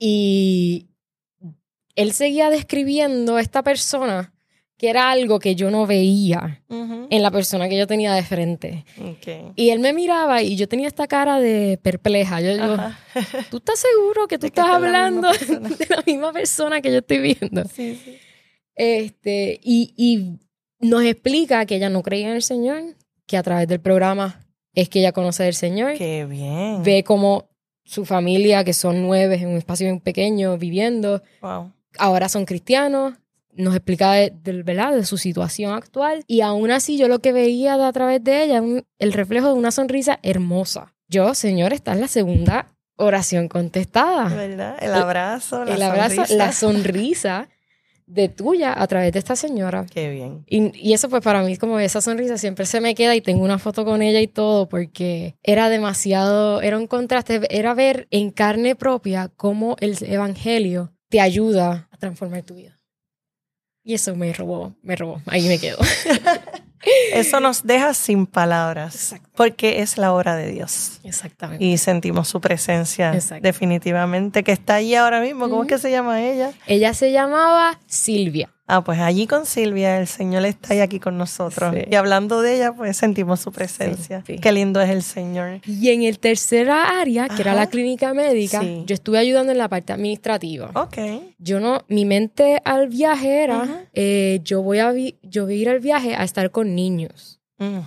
S2: Y él seguía describiendo a esta persona que era algo que yo no veía
S1: Ujú.
S2: en la persona que yo tenía de frente.
S1: Ok.
S2: Y él me miraba y yo tenía esta cara de perpleja. Yo digo. ¿tú estás seguro que tú
S1: De que
S2: estás
S1: la misma
S2: hablando
S1: persona?
S2: de la misma persona que yo estoy viendo?
S1: Sí, sí.
S2: Este, y, y nos explica que ella no creía en el Señor, que a través del programa es que ella conoce del Señor,
S1: Qué bien.
S2: ve como su familia, que son nueve en un espacio bien pequeño, viviendo,
S1: Wow.
S2: ahora son cristianos, nos explica de, del- ¿verdad? de su situación actual, y aún así yo lo que veía de- a través de ella, un- el reflejo de una sonrisa hermosa. Yo, Señor, esta es la segunda oración contestada.
S1: ¿Verdad? El abrazo, la
S2: el abrazo,
S1: sonrisa.
S2: la sonrisa de tuya a través de esta señora.
S1: Qué bien.
S2: Y, y eso pues para mí como esa sonrisa siempre se me queda y tengo una foto con ella y todo porque era demasiado, era un contraste, era ver en carne propia cómo el Evangelio te ayuda a transformar tu vida. Y eso me robó, me robó, ahí me quedo.
S1: Eso nos deja sin palabras.
S2: Exacto.
S1: Porque es la hora de Dios.
S2: Exactamente.
S1: Y sentimos su presencia
S2: Exacto.
S1: definitivamente, que está allí ahora mismo. ¿Cómo es que se llama ella?
S2: Ella se llamaba Silvia.
S1: Ah, pues allí con Silvia, el Señor está ahí aquí con nosotros.
S2: Sí.
S1: Y hablando de ella, pues sentimos su presencia.
S2: Sí, sí.
S1: Qué lindo es el Señor.
S2: Y en el tercera área, que era la clínica médica,
S1: Sí.
S2: yo estuve ayudando en la parte administrativa.
S1: Ok.
S2: Yo no, mi mente al viaje era, eh, yo, voy a vi- yo voy a ir al viaje a estar con niños.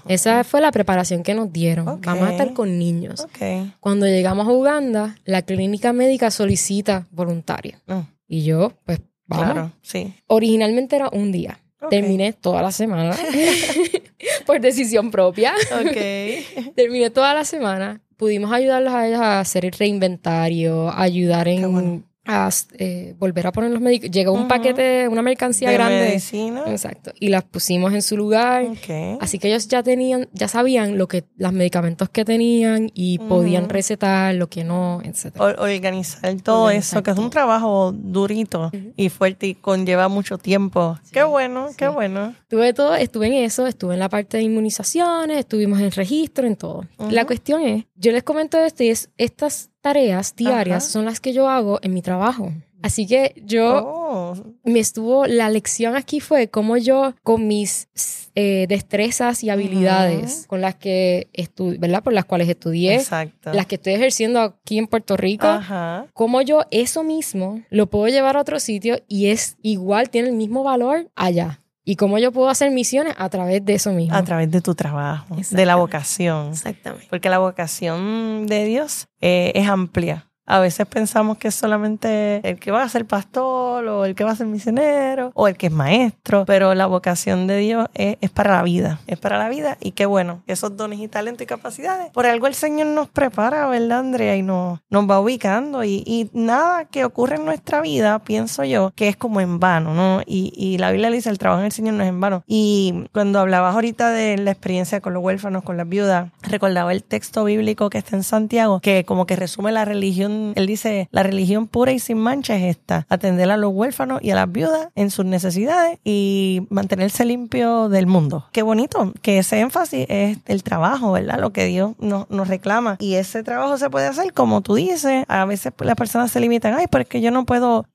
S2: Esa fue la preparación que nos dieron.
S1: Ok.
S2: Vamos a estar con niños.
S1: Ok.
S2: Cuando llegamos a Uganda, la clínica médica solicita voluntarios.
S1: Mm,
S2: Y yo, pues, vamos.
S1: Claro, sí.
S2: Originalmente era un día. Terminé toda la semana por decisión propia.
S1: Ok.
S2: Terminé toda la semana. Pudimos ayudarlos a ellos a hacer el reinventario, ayudar en
S1: bueno.
S2: A eh, volver a poner los medicamentos. Llegó un
S1: Ujú.
S2: paquete, una mercancía
S1: de
S2: grande.
S1: medicina.
S2: Exacto. Y las pusimos en su lugar.
S1: Ok.
S2: Así que ellos ya tenían, ya sabían lo que, los medicamentos que tenían y podían
S1: Ujú.
S2: recetar, lo que no, etc.
S1: Or- organizar todo
S2: Organizar
S1: eso, que es un trabajo durito
S2: Ujú.
S1: y fuerte y conlleva mucho tiempo. qué bueno, qué
S2: sí.
S1: bueno.
S2: Estuve todo, estuve en eso, estuve en la parte de inmunizaciones, estuvimos en registro, en todo. La cuestión es, yo les comento esto y es, estas tareas diarias
S1: Ajá.
S2: son las que yo hago en mi trabajo. Así que yo
S1: Oh,
S2: me estuvo, la lección aquí fue cómo yo con mis eh, destrezas y habilidades con las que estudié, ¿verdad? Por las cuales estudié,
S1: exacto.
S2: las que estoy ejerciendo aquí en Puerto Rico,
S1: Ajá.
S2: cómo yo eso mismo lo puedo llevar a otro sitio y es igual, tiene el mismo valor allá. Y cómo yo puedo hacer misiones a través de eso mismo.
S1: A través de tu trabajo, de la vocación.
S2: Exactamente.
S1: Porque la vocación de Dios eh, es amplia. A veces pensamos que es solamente el que va a ser pastor o el que va a ser misionero o el que es maestro, pero la vocación de Dios es, para la vida, es para la vida y qué bueno, esos dones y talentos y capacidades. Por algo el Señor nos prepara, ¿verdad, Andrea? Y nos, nos va ubicando y, y nada que ocurre en nuestra vida, pienso yo, que es como en vano, ¿no? Y, y la Biblia dice, el trabajo en el Señor no es en vano. Y cuando hablabas ahorita de la experiencia con los huérfanos, con las viudas, recordaba el texto bíblico que está en Santiago, que como que resume la religión, él dice, la religión pura y sin mancha es esta, atender a los huérfanos y a las viudas en sus necesidades y mantenerse limpio del mundo. Qué bonito, que ese énfasis es el trabajo, ¿verdad? Lo que Dios nos, nos reclama. Y ese trabajo se puede hacer, como tú dices, a veces pues, las personas se limitan, ay, pero es que yo no puedo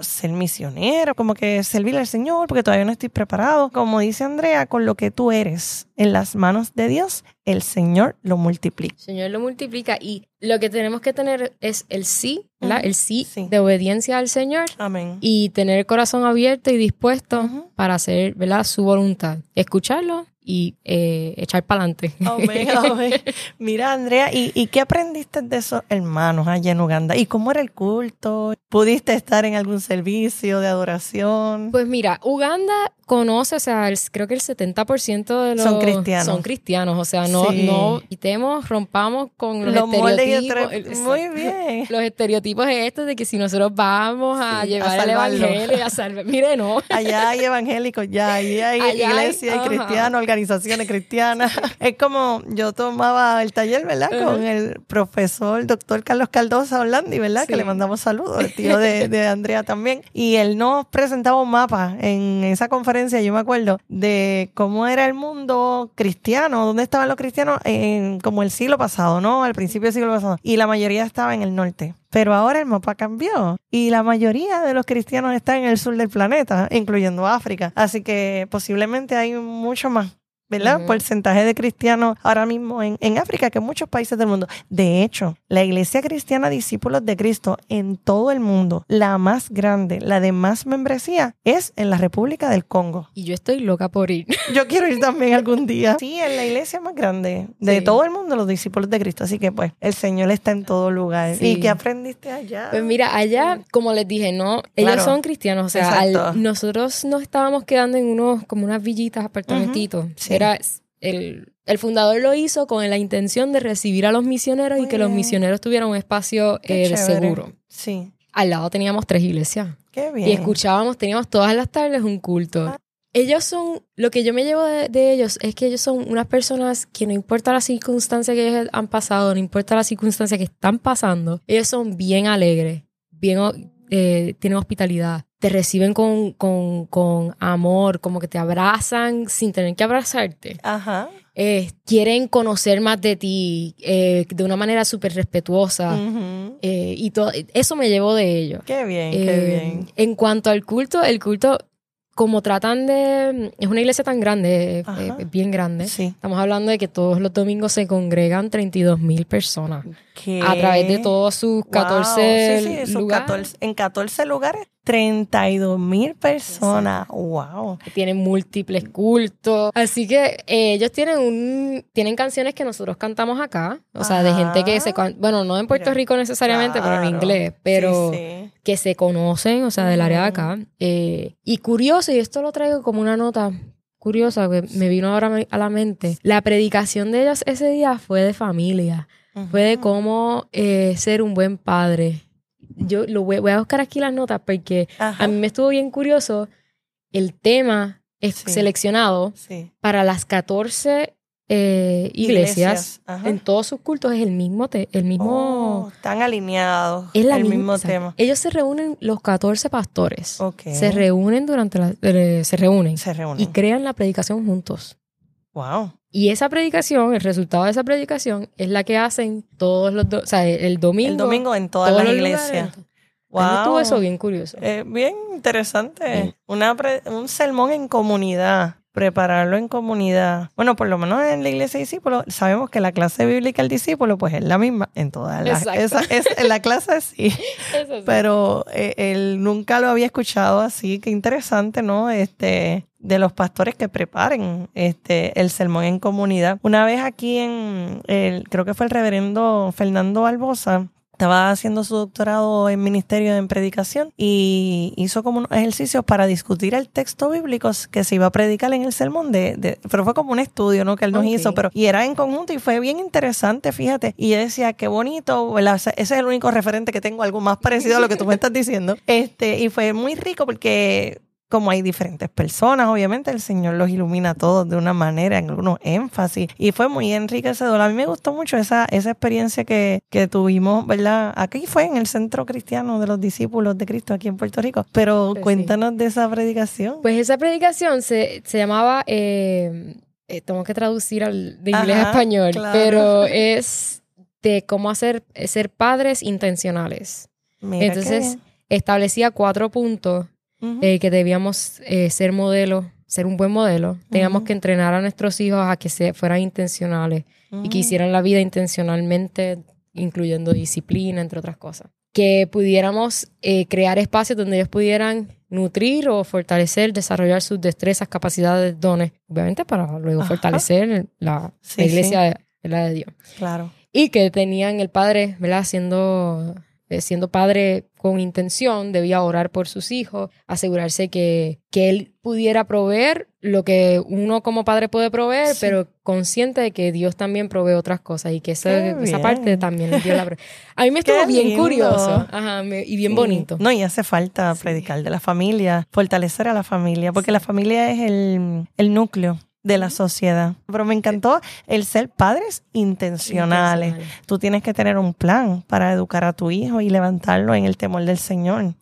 S1: ser misionero, como que servir al Señor, porque todavía no estoy preparado. Como dice Andrea, con lo que tú eres en las manos de Dios, el Señor lo multiplica.
S2: El Señor lo multiplica y lo que tenemos que tener es el sí, ¿verdad? El sí,
S1: Sí.
S2: de obediencia al Señor
S1: Amén.
S2: y tener el corazón abierto y dispuesto
S1: Ujú.
S2: para hacer, ¿verdad? Su voluntad. Escucharlo y eh, echar para adelante.
S1: Amén, amén. Mira, Andrea, ¿y, ¿y qué aprendiste de esos hermanos allá en Uganda? ¿Y cómo era el culto? ¿Pudiste estar en algún servicio de adoración?
S2: Pues mira, Uganda conoce, o sea, el- creo que el 70% de los
S1: Son cristianos.
S2: son cristianos, o sea, no,
S1: Sí.
S2: no quitemos, rompamos con los, estereotipos. el-
S1: Muy bien.
S2: Los estereotipos estos de que si nosotros vamos a
S1: Sí, a
S2: llevar el evangelio a salvar, mire, no.
S1: Allá hay evangélicos, ya, ahí hay
S2: Allá hay-
S1: iglesias, hay
S2: ajá.
S1: cristianos, organizaciones cristianas. Es como yo tomaba el taller, ¿verdad? Con el profesor, doctor Carlos Caldosa Orlandi, ¿verdad? Que le mandamos saludos, el tío de, de Andrea también. Y él nos presentaba un mapa en esa conferencia, yo me acuerdo, de cómo era el mundo cristiano, dónde estaban los cristianos en como el siglo pasado, ¿no? Al principio del siglo pasado. Y la mayoría estaba en el norte. Pero ahora el mapa cambió y la mayoría de los cristianos están en el sur del planeta, incluyendo África. Así que posiblemente hay mucho más. ¿Verdad?
S2: Ujú.
S1: Porcentaje de cristianos ahora mismo en, en África que en muchos países del mundo. De hecho, la iglesia cristiana Discípulos de Cristo en todo el mundo, la más grande, la de más membresía, es en la República del Congo.
S2: Y yo estoy loca por ir.
S1: Yo quiero ir también algún día. Sí, en la iglesia más grande de
S2: Sí.
S1: todo el mundo, los discípulos de Cristo. Así que pues, el Señor está en todo lugar.
S2: Sí.
S1: ¿Y qué aprendiste allá?
S2: Pues mira, allá, como les dije, no, ellos
S1: Claro.
S2: son cristianos, o sea, al- nosotros nos estábamos quedando en unos, como unas villitas, apartamentitos.
S1: Sí.
S2: Era, el, el fundador lo hizo con la intención de recibir a los misioneros
S1: Muy
S2: y que los misioneros tuvieran un espacio eh, seguro.
S1: Sí,
S2: Al lado teníamos tres iglesias
S1: qué bien.
S2: y escuchábamos, teníamos todas las tardes un culto.
S1: Ah.
S2: Ellos son, lo que yo me llevo de, de ellos es que ellos son unas personas que no importa la circunstancia que ellos han pasado, no importa la circunstancia que están pasando, ellos son bien alegres, bien, eh, tienen hospitalidad, te reciben con, con, con amor, como que te abrazan sin tener que abrazarte.
S1: Ajá.
S2: Eh, quieren conocer más de ti eh, de una manera súper respetuosa.
S1: Ujú.
S2: eh, y todo, eso me llevó de ellos.
S1: Qué bien, qué bien.
S2: En cuanto al culto, el culto, como tratan de... Es una iglesia tan grande, bien grande.
S1: Sí.
S2: Estamos hablando de que todos los domingos se congregan 32 mil personas
S1: ¿Qué?
S2: a través de todos sus
S1: Wow.
S2: 14
S1: Sí, sí, esos
S2: lugares.
S1: 14 en 14 lugares, 32 mil personas. Wow.
S2: Tienen múltiples cultos. Así que eh, ellos tienen un tienen canciones que nosotros cantamos acá. O sea, de gente que se... Bueno, no en Puerto Rico necesariamente, pero en inglés. Pero...
S1: Sí, sí.
S2: que se conocen, o sea, del área de acá. Eh, y curioso, y esto lo traigo como una nota curiosa que me vino ahora a la mente, la predicación de ellos ese día fue de familia, fue de cómo eh, ser un buen padre. Yo lo voy, voy a buscar aquí las notas porque
S1: Ajá.
S2: a mí me estuvo bien curioso el tema es
S1: Sí.
S2: seleccionado
S1: Sí.
S2: para las 14 eh, iglesias, en todos sus cultos es el mismo te- el mismo
S1: Oh, están alineados.
S2: es
S1: el
S2: misma-
S1: mismo tema.
S2: Ellos se reúnen los 14 pastores. Se reúnen durante la eh, se reúnen
S1: Se
S2: y
S1: reúnen.
S2: crean la predicación juntos.
S1: Wow.
S2: Y esa predicación, el resultado de esa predicación es la que hacen todos los, do- o sea, el domingo.
S1: El domingo en todas las iglesias.
S2: estuvo
S1: Wow.
S2: eso bien curioso.
S1: Eh, bien interesante.
S2: Sí.
S1: Una pre- un sermón en comunidad. Prepararlo en comunidad. Bueno, por lo menos en la iglesia de discípulos, sabemos que la clase bíblica del discípulo, pues es la misma en todas las. Esa, es, en la clase sí.
S2: Eso sí.
S1: Pero eh, él nunca lo había escuchado así. Qué interesante, ¿no? Este de los pastores que preparen este el sermón en comunidad. Una vez aquí en el, creo que fue el reverendo Fernando Albosa, estaba haciendo su doctorado en ministerio en predicación y hizo como unos ejercicios para discutir el texto bíblico que se iba a predicar en el sermón de, de- pero fue como un estudio no que él nos hizo pero y era en conjunto y fue bien interesante fíjate y yo decía qué bonito ¿verdad? Ese es el único referente que tengo algo más parecido a lo que tú me estás diciendo este y fue muy rico porque como hay diferentes personas, obviamente el Señor los ilumina a todos de una manera, en algunos énfasis, y fue muy enriquecedor. A mí me gustó mucho esa, esa experiencia que, que tuvimos, ¿verdad? Aquí fue en el Centro Cristiano de los Discípulos de Cristo, aquí en Puerto Rico. Pero
S2: Pues sí.
S1: cuéntanos de esa predicación.
S2: Pues esa predicación se, se llamaba, eh, eh, tengo que traducir al, de inglés a español,
S1: claro.
S2: pero es de cómo hacer ser padres intencionales.
S1: Mira
S2: Entonces, establecía cuatro puntos
S1: Ujú.
S2: eh, que debíamos eh, ser modelo, ser un buen modelo. Teníamos
S1: Ujú.
S2: que entrenar a nuestros hijos a que se fueran intencionales y que hicieran la vida intencionalmente, incluyendo disciplina, entre otras cosas. Que pudiéramos eh, crear espacios donde ellos pudieran nutrir o fortalecer, desarrollar sus destrezas, capacidades, dones, obviamente para luego
S1: Ajá.
S2: fortalecer la,
S1: Sí,
S2: la iglesia de- la de Dios.
S1: Claro.
S2: Y que tenían el padre, ¿verdad? Siendo, siendo padre con intención, debía orar por sus hijos, asegurarse que, que él pudiera proveer lo que uno como padre puede proveer,
S1: Sí.
S2: pero consciente de que Dios también provee otras cosas y que esa, esa parte también la. A mí me estuvo
S1: Qué
S2: bien
S1: lindo.
S2: curioso Ajá, me- y bien
S1: Sí.
S2: bonito.
S1: No, y hace falta
S2: Sí.
S1: predicar de la familia, fortalecer a la familia, porque la familia es el, el núcleo de la sociedad. Pero me encantó el ser padres intencionales. Tú tienes que tener un plan para educar a tu hijo y levantarlo en el temor del Señor.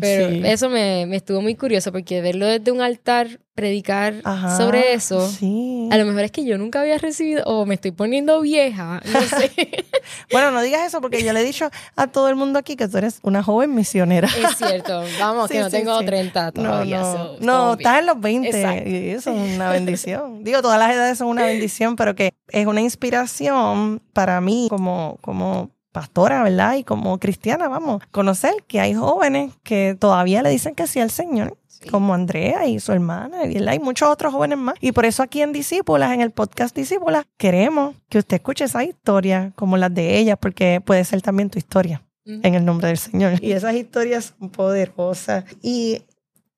S2: Pero
S1: sí.
S2: eso me, me estuvo muy curioso porque verlo desde un altar, predicar
S1: Ajá,
S2: sobre eso,
S1: Sí.
S2: a lo mejor es que yo nunca había recibido o me estoy poniendo vieja, no sé.
S1: Bueno, no digas eso porque yo le he dicho a todo el mundo aquí que tú eres una joven misionera.
S2: es cierto, vamos,
S1: Sí,
S2: que no tengo
S1: sí.
S2: 30
S1: No,
S2: todavía.
S1: no,
S2: so,
S1: estás en los 20
S2: Exacto.
S1: y eso es una bendición. Digo, todas las edades son una bendición, pero que es una inspiración para mí como, como pastora, ¿verdad? Y como cristiana, vamos, conocer que hay jóvenes que todavía le dicen que sí al Señor.
S2: Sí.
S1: Como Andrea y su hermana, y ¿verdad? y muchos otros jóvenes más. Y por eso aquí en Discípulas, en el podcast Discípulas, queremos que usted escuche esa historia como las de ellas, porque puede ser también tu historia en el nombre del Señor. Y esas historias son poderosas. Y,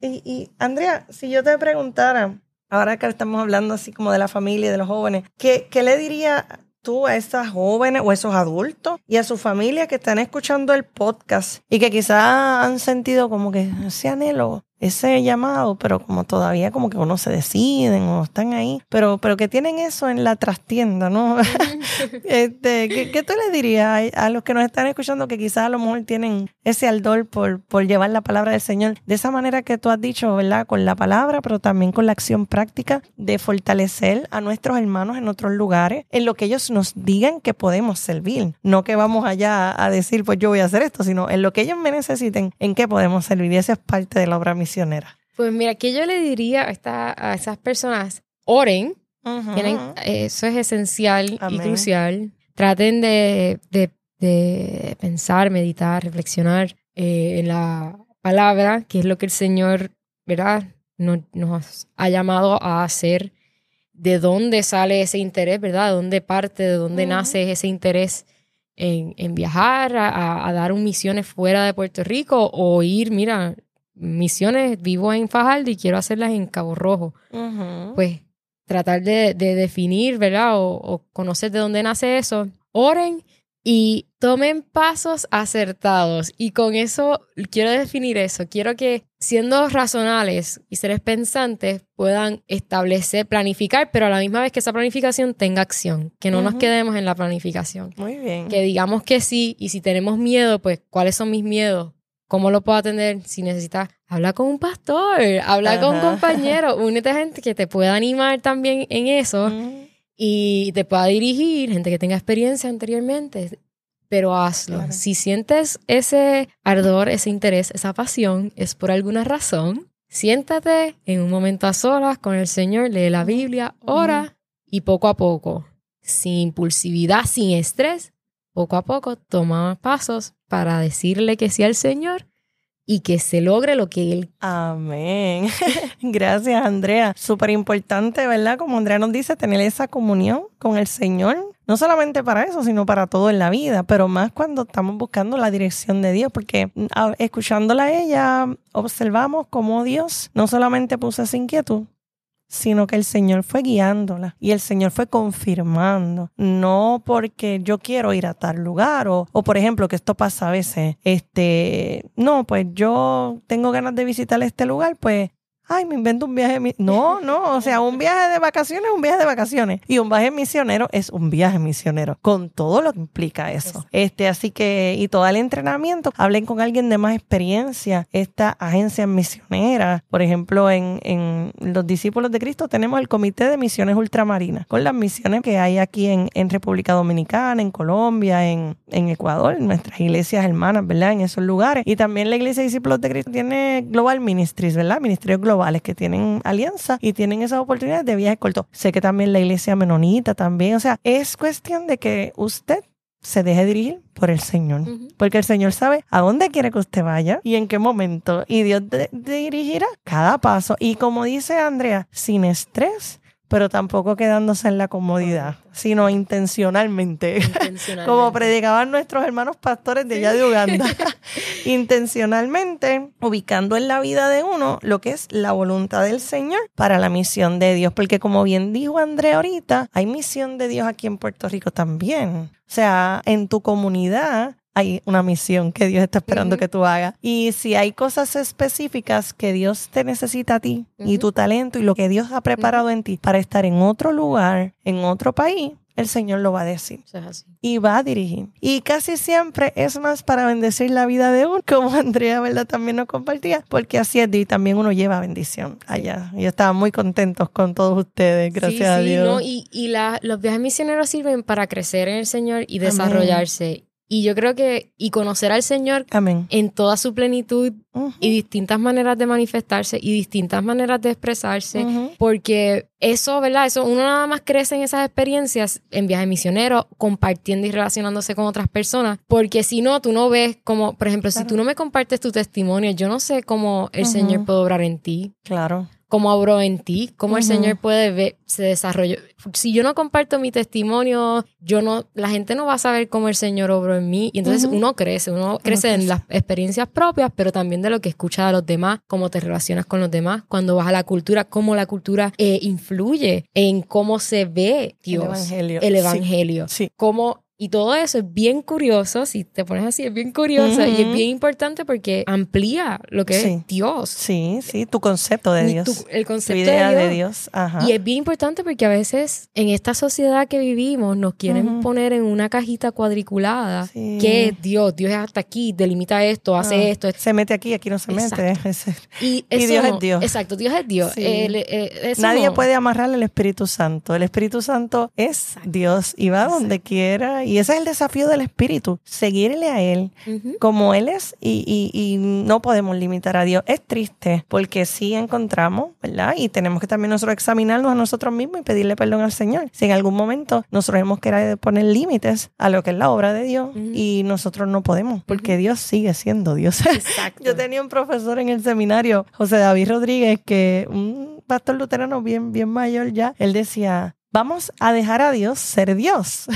S1: y, y, Andrea, si yo te preguntara, ahora que estamos hablando así como de la familia y de los jóvenes, ¿qué, qué le diría tú a esas jóvenes o esos adultos y a su familia que están escuchando el podcast y que quizás han sentido como que ese anhelo, ese llamado, pero como todavía como que uno se deciden o están ahí, pero, pero que tienen eso en la trastienda, ¿no? Este, ¿qué, tú le dirías a, los que nos están escuchando que quizás a lo mejor tienen ese ardor por, por llevar la palabra del Señor de esa manera que tú has dicho, ¿verdad? Con la palabra, pero también con la acción práctica de fortalecer a nuestros hermanos en otros lugares, en lo que ellos nos digan que podemos servir. No que vamos allá a decir, pues yo voy a hacer esto, sino en lo que ellos me necesiten, en qué podemos servir. Y esa es parte de la obra misionera.
S2: Pues mira, que yo le diría a, esta- a esas personas, oren, tienen- eso es esencial y crucial. Traten de, de- de pensar, meditar, reflexionar eh, en la palabra, que es lo que el Señor, ¿verdad? Nos, nos ha llamado a hacer. De dónde sale ese interés, ¿verdad? De dónde parte, de dónde nace ese interés en, en viajar, a, a dar un misiones fuera de Puerto Rico o ir, mira, misiones, vivo en Fajardo y quiero hacerlas en Cabo Rojo pues tratar de, de definir, ¿verdad? O, o conocer de dónde nace eso. Oren y tomen pasos acertados. Y con eso quiero definir eso. Quiero que siendo razonables y seres pensantes puedan establecer, planificar, pero a la misma vez que esa planificación tenga acción, que no nos quedemos en la planificación.
S1: Muy bien.
S2: Que digamos que sí y si tenemos miedo, pues ¿cuáles son mis miedos? ¿Cómo lo puedo atender? Si necesitas, habla con un pastor, habla con un compañero, únete a gente que te pueda animar también en eso y te pueda dirigir, gente que tenga experiencia anteriormente pero hazlo. Si sientes ese ardor, ese interés, esa pasión, es por alguna razón. Siéntate en un momento a solas con el Señor, lee la Biblia, ora y poco a poco, sin impulsividad, sin estrés, poco a poco toma pasos para decirle que sí al Señor y que se logre lo que Él.
S1: Amén. Gracias, Andrea. Súper importante, ¿verdad? Como Andrea nos dice, tener esa comunión con el Señor. No solamente para eso, sino para todo en la vida, pero más cuando estamos buscando la dirección de Dios, porque mm, escuchándola a ella, observamos cómo Dios no solamente puso esa inquietud, sino que el Señor fue guiándola y el Señor fue confirmando, no porque yo quiero ir a tal lugar o, o por ejemplo que esto pasa a veces, este, no, pues yo tengo ganas de visitar este lugar, pues ay, me invento un viaje. No, no, o sea, un viaje de vacaciones es un viaje de vacaciones. Y un viaje misionero es un viaje misionero, con todo lo que implica eso. Este, así que, y todo el entrenamiento, hablen con alguien de más experiencia. Esta agencia misionera, por ejemplo, en, en los discípulos de Cristo tenemos el Comité de Misiones Ultramarinas, con las misiones que hay aquí en, en República Dominicana, en Colombia, en, en Ecuador, nuestras iglesias hermanas, ¿verdad? En esos lugares. Y también la Iglesia de Discípulos de Cristo tiene Global Ministries, ¿verdad? Ministerio Global que tienen alianza y tienen esas oportunidades de viaje corto. Sé que también la iglesia menonita también, o sea, es cuestión de que usted se deje dirigir por el Señor. Porque el Señor sabe a dónde quiere que usted vaya y en qué momento. Y Dios dirigirá cada paso. Y como dice Andrea, sin estrés, pero tampoco quedándose en la comodidad, sino intencionalmente, como predicaban nuestros hermanos pastores de allá de Uganda, intencionalmente ubicando en la vida de uno lo que es la voluntad del Señor para la misión de Dios, porque como bien dijo Andrea ahorita, hay misión de Dios aquí en Puerto Rico también. O sea, en tu comunidad hay una misión que Dios está esperando que tú hagas. Y si hay cosas específicas que Dios te necesita a ti y tu talento y lo que Dios ha preparado en ti para estar en otro lugar, en otro país, el Señor lo va a decir. Y va a dirigir. Y casi siempre es más para bendecir la vida de uno, como Andrea, ¿verdad? También nos compartía, porque así es, y también uno lleva bendición allá. Y estaban muy contentos con todos ustedes, gracias a Dios.
S2: Y, y los viajes misioneros sirven para crecer en el Señor y desarrollarse. Y yo creo que, y conocer al Señor en toda su plenitud y distintas maneras de manifestarse y distintas maneras de expresarse, porque eso, ¿verdad? Eso, uno nada más crece en esas experiencias en viaje misionero, compartiendo y relacionándose con otras personas, porque si no, tú no ves como, por ejemplo, si tú no me compartes tu testimonio, yo no sé cómo el Señor puede obrar en ti.
S1: Claro
S2: cómo obró en ti, cómo el Señor puede ver, se desarrolló. Si yo no comparto mi testimonio, yo no, la gente no va a saber cómo el Señor obró en mí. Y entonces uno crece, uno crece en las experiencias propias, pero también de lo que escucha de los demás, cómo te relacionas con los demás, cuando vas a la cultura, cómo la cultura eh, influye en cómo se ve Dios. El Evangelio. El Evangelio. Sí. Cómo y todo eso es bien curioso, si te pones así, es bien curioso y es bien importante porque amplía lo que es Dios.
S1: Sí, sí, tu concepto de Dios.
S2: el concepto
S1: idea
S2: de
S1: Dios.
S2: Y es bien importante porque a veces en esta sociedad que vivimos nos quieren poner en una cajita cuadriculada que es Dios. Dios es hasta aquí, delimita esto, hace ah, esto,
S1: Se mete aquí, aquí no se mete.
S2: Y, Dios es Dios. Exacto, Dios es Dios.
S1: Eh, Nadie puede amarrar al Espíritu Santo. El Espíritu Santo es Dios y va donde quiera y ese es el desafío del Espíritu, seguirle a Él como Él es y, no podemos limitar a Dios. Es triste porque sí encontramos, ¿verdad? Y tenemos que también nosotros examinarnos a nosotros mismos y pedirle perdón al Señor. Si en algún momento nosotros hemos querido poner límites a lo que es la obra de Dios y nosotros no podemos porque Dios sigue siendo Dios. Yo tenía un profesor en el seminario, José David Rodríguez, que un pastor luterano bien, bien mayor ya, él decía, vamos a dejar a Dios ser Dios.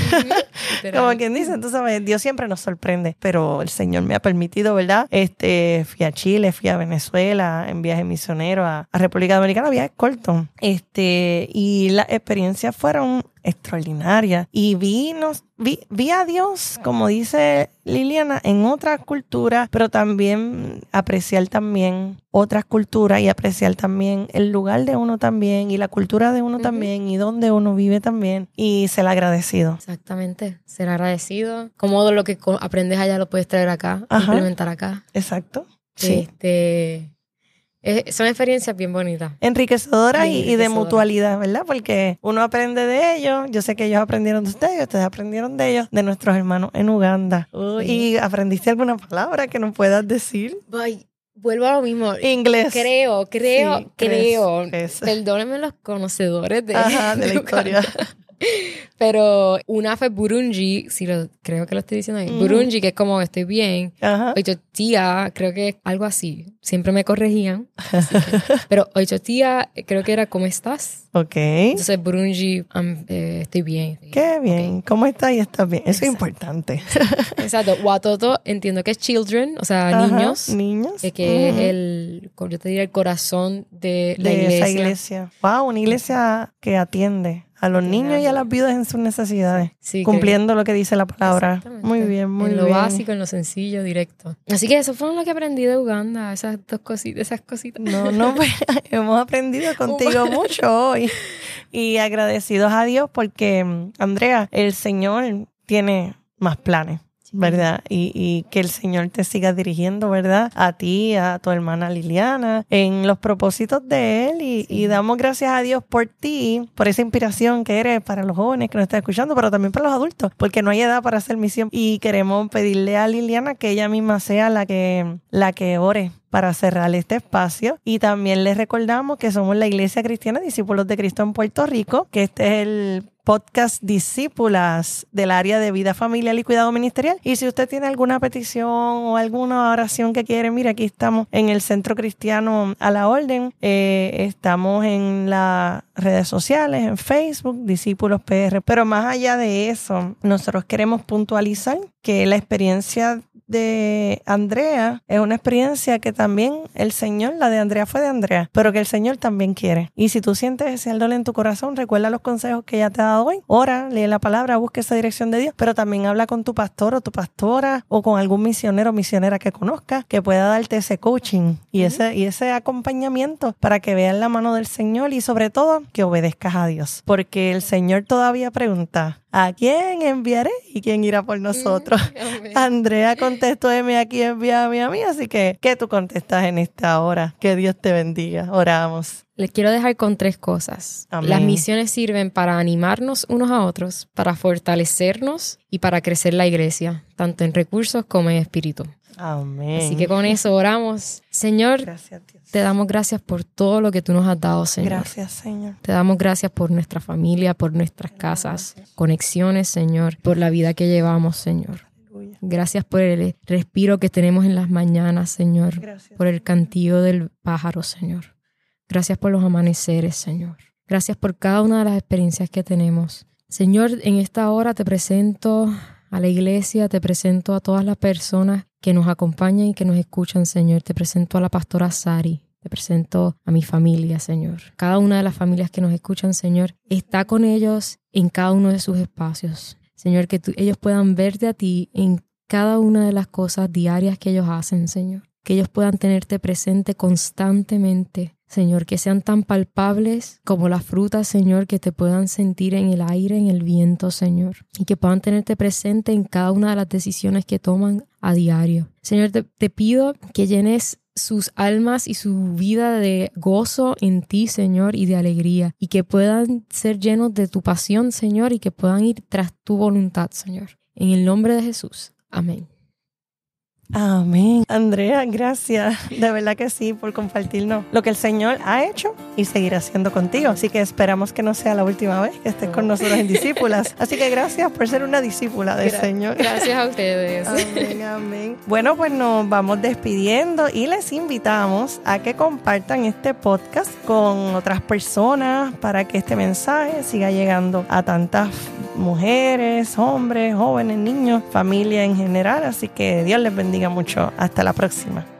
S1: Como quien dice, sabes, Dios siempre nos sorprende, pero el Señor me ha permitido, ¿verdad? Este, fui a Chile, fui a Venezuela en viaje misionero, a, República Dominicana, viaje corto. Este, y las experiencias fueron extraordinaria. Y vi, nos, vi, vi a Dios, como dice Liliana, en otras culturas, pero también apreciar también otras culturas y apreciar también el lugar de uno también y la cultura de uno también y donde uno vive también y ser agradecido.
S2: Exactamente, ser agradecido. Como lo que aprendes allá lo puedes traer acá, implementar acá.
S1: Exacto.
S2: Sí. Este, son experiencias bien bonitas.
S1: Enriquecedoras y, de mutualidad, ¿verdad? Porque uno aprende de ellos. Yo sé que ellos aprendieron de ustedes, ustedes aprendieron de ellos, de nuestros hermanos en Uganda. ¿Y aprendiste alguna palabra que nos puedas decir?
S2: vuelvo a lo mismo.
S1: Inglés.
S2: Creo, creo, creo. Perdónenme los conocedores de,
S1: Ajá, de la historia.
S2: Pero una fue Burunji, si lo creo que lo estoy diciendo ahí. Burunji, que es como estoy bien. tía creo que es algo así. Siempre me corregían. pero Pero tía creo que era ¿cómo estás?
S1: Ok.
S2: Entonces Burunji, eh, estoy bien.
S1: Qué bien. ¿Cómo estás y estás bien? Eso es importante.
S2: Exacto. Watoto entiendo que es children, o sea, niños.
S1: Niños.
S2: que es el, yo te diría, el corazón de la
S1: de
S2: iglesia.
S1: esa iglesia. Wow, una iglesia que atiende a los niños y a las viudas en sus necesidades, cumpliendo lo que dice la palabra. Muy bien, muy
S2: bien.
S1: En
S2: lo básico, en lo sencillo, directo. Así que eso fue lo que aprendí de Uganda, esas dos cositas, esas cositas.
S1: No, no, pues, hemos aprendido contigo mucho hoy y agradecidos a Dios porque, Andrea, el Señor tiene más planes. ¿Verdad? Y, y, que el Señor te siga dirigiendo, ¿verdad? A ti, a tu hermana Liliana, en los propósitos de Él. Y, y, damos gracias a Dios por ti, por esa inspiración que eres para los jóvenes que nos están escuchando, pero también para los adultos, porque no hay edad para hacer misión. Y queremos pedirle a Liliana que ella misma sea la que, la que ore para cerrar este espacio. Y también les recordamos que somos la Iglesia Cristiana Discípulos de Cristo en Puerto Rico, que este es el podcast Discípulas del área de vida familiar y cuidado ministerial. Y si usted tiene alguna petición o alguna oración que quiere, mira, aquí estamos en el Centro Cristiano a la Orden. Eh, estamos en las redes sociales, en Facebook, Discípulos PR. Pero más allá de eso, nosotros queremos puntualizar que la experiencia de Andrea es una experiencia que también el Señor, la de Andrea fue de Andrea, pero que el Señor también quiere. Y si tú sientes ese ardor en tu corazón, recuerda los consejos que ella te ha dado hoy. Ora, lee la palabra, busca esa dirección de Dios, pero también habla con tu pastor o tu pastora o con algún misionero o misionera que conozca que pueda darte ese coaching y ese, y ese acompañamiento para que veas la mano del Señor y sobre todo que obedezcas a Dios. Porque el Señor todavía pregunta, ¿a quién enviaré y quién irá por nosotros? Andrea contestó, M aquí envíame a mí, así que, ¿qué tú contestas en esta hora? Que Dios te bendiga. Oramos.
S2: Les quiero dejar con tres cosas. Las misiones sirven para animarnos unos a otros, para fortalecernos y para crecer la iglesia, tanto en recursos como en espíritu.
S1: Amén.
S2: Así que con eso oramos. Señor, te damos gracias por todo lo que tú nos has dado, Señor.
S1: Gracias, Señor.
S2: Te damos gracias por nuestra familia, por nuestras casas, conexiones, Señor, por la vida que llevamos, Señor. Gracias por el respiro que tenemos en las mañanas, Señor. Por el cantillo del pájaro, Señor. Gracias por los amaneceres, Señor. Gracias por cada una de las experiencias que tenemos. Señor, en esta hora te presento a la iglesia, te presento a todas las personas que nos acompañan y que nos escuchan, Señor. Te presento a la pastora Sari. Te presento a mi familia, Señor. Cada una de las familias que nos escuchan, Señor, está con ellos en cada uno de sus espacios. Señor, que ellos puedan verte a ti en cada una de las cosas diarias que ellos hacen, Señor. Que ellos puedan tenerte presente constantemente, Señor, que sean tan palpables como las frutas, Señor, que te puedan sentir en el aire, en el viento, Señor, y que puedan tenerte presente en cada una de las decisiones que toman a diario. Señor, te, pido que llenes sus almas y su vida de gozo en ti, Señor, y de alegría, y que puedan ser llenos de tu pasión, Señor, y que puedan ir tras tu voluntad, Señor. En el nombre de Jesús. Amén.
S1: Amén. Andrea, gracias. De verdad que sí, por compartirnos lo que el Señor ha hecho y seguirá haciendo contigo. Así que esperamos que no sea la última vez que estés con nosotros en Discípulas. Así que gracias por ser una discípula del Señor.
S2: Gracias a ustedes.
S1: Amén, amén. Bueno, pues nos vamos despidiendo y les invitamos a que compartan este podcast con otras personas para que este mensaje siga llegando a tantas mujeres, hombres, jóvenes, niños, familia en general. Así que Dios les bendiga mucho. Hasta la próxima.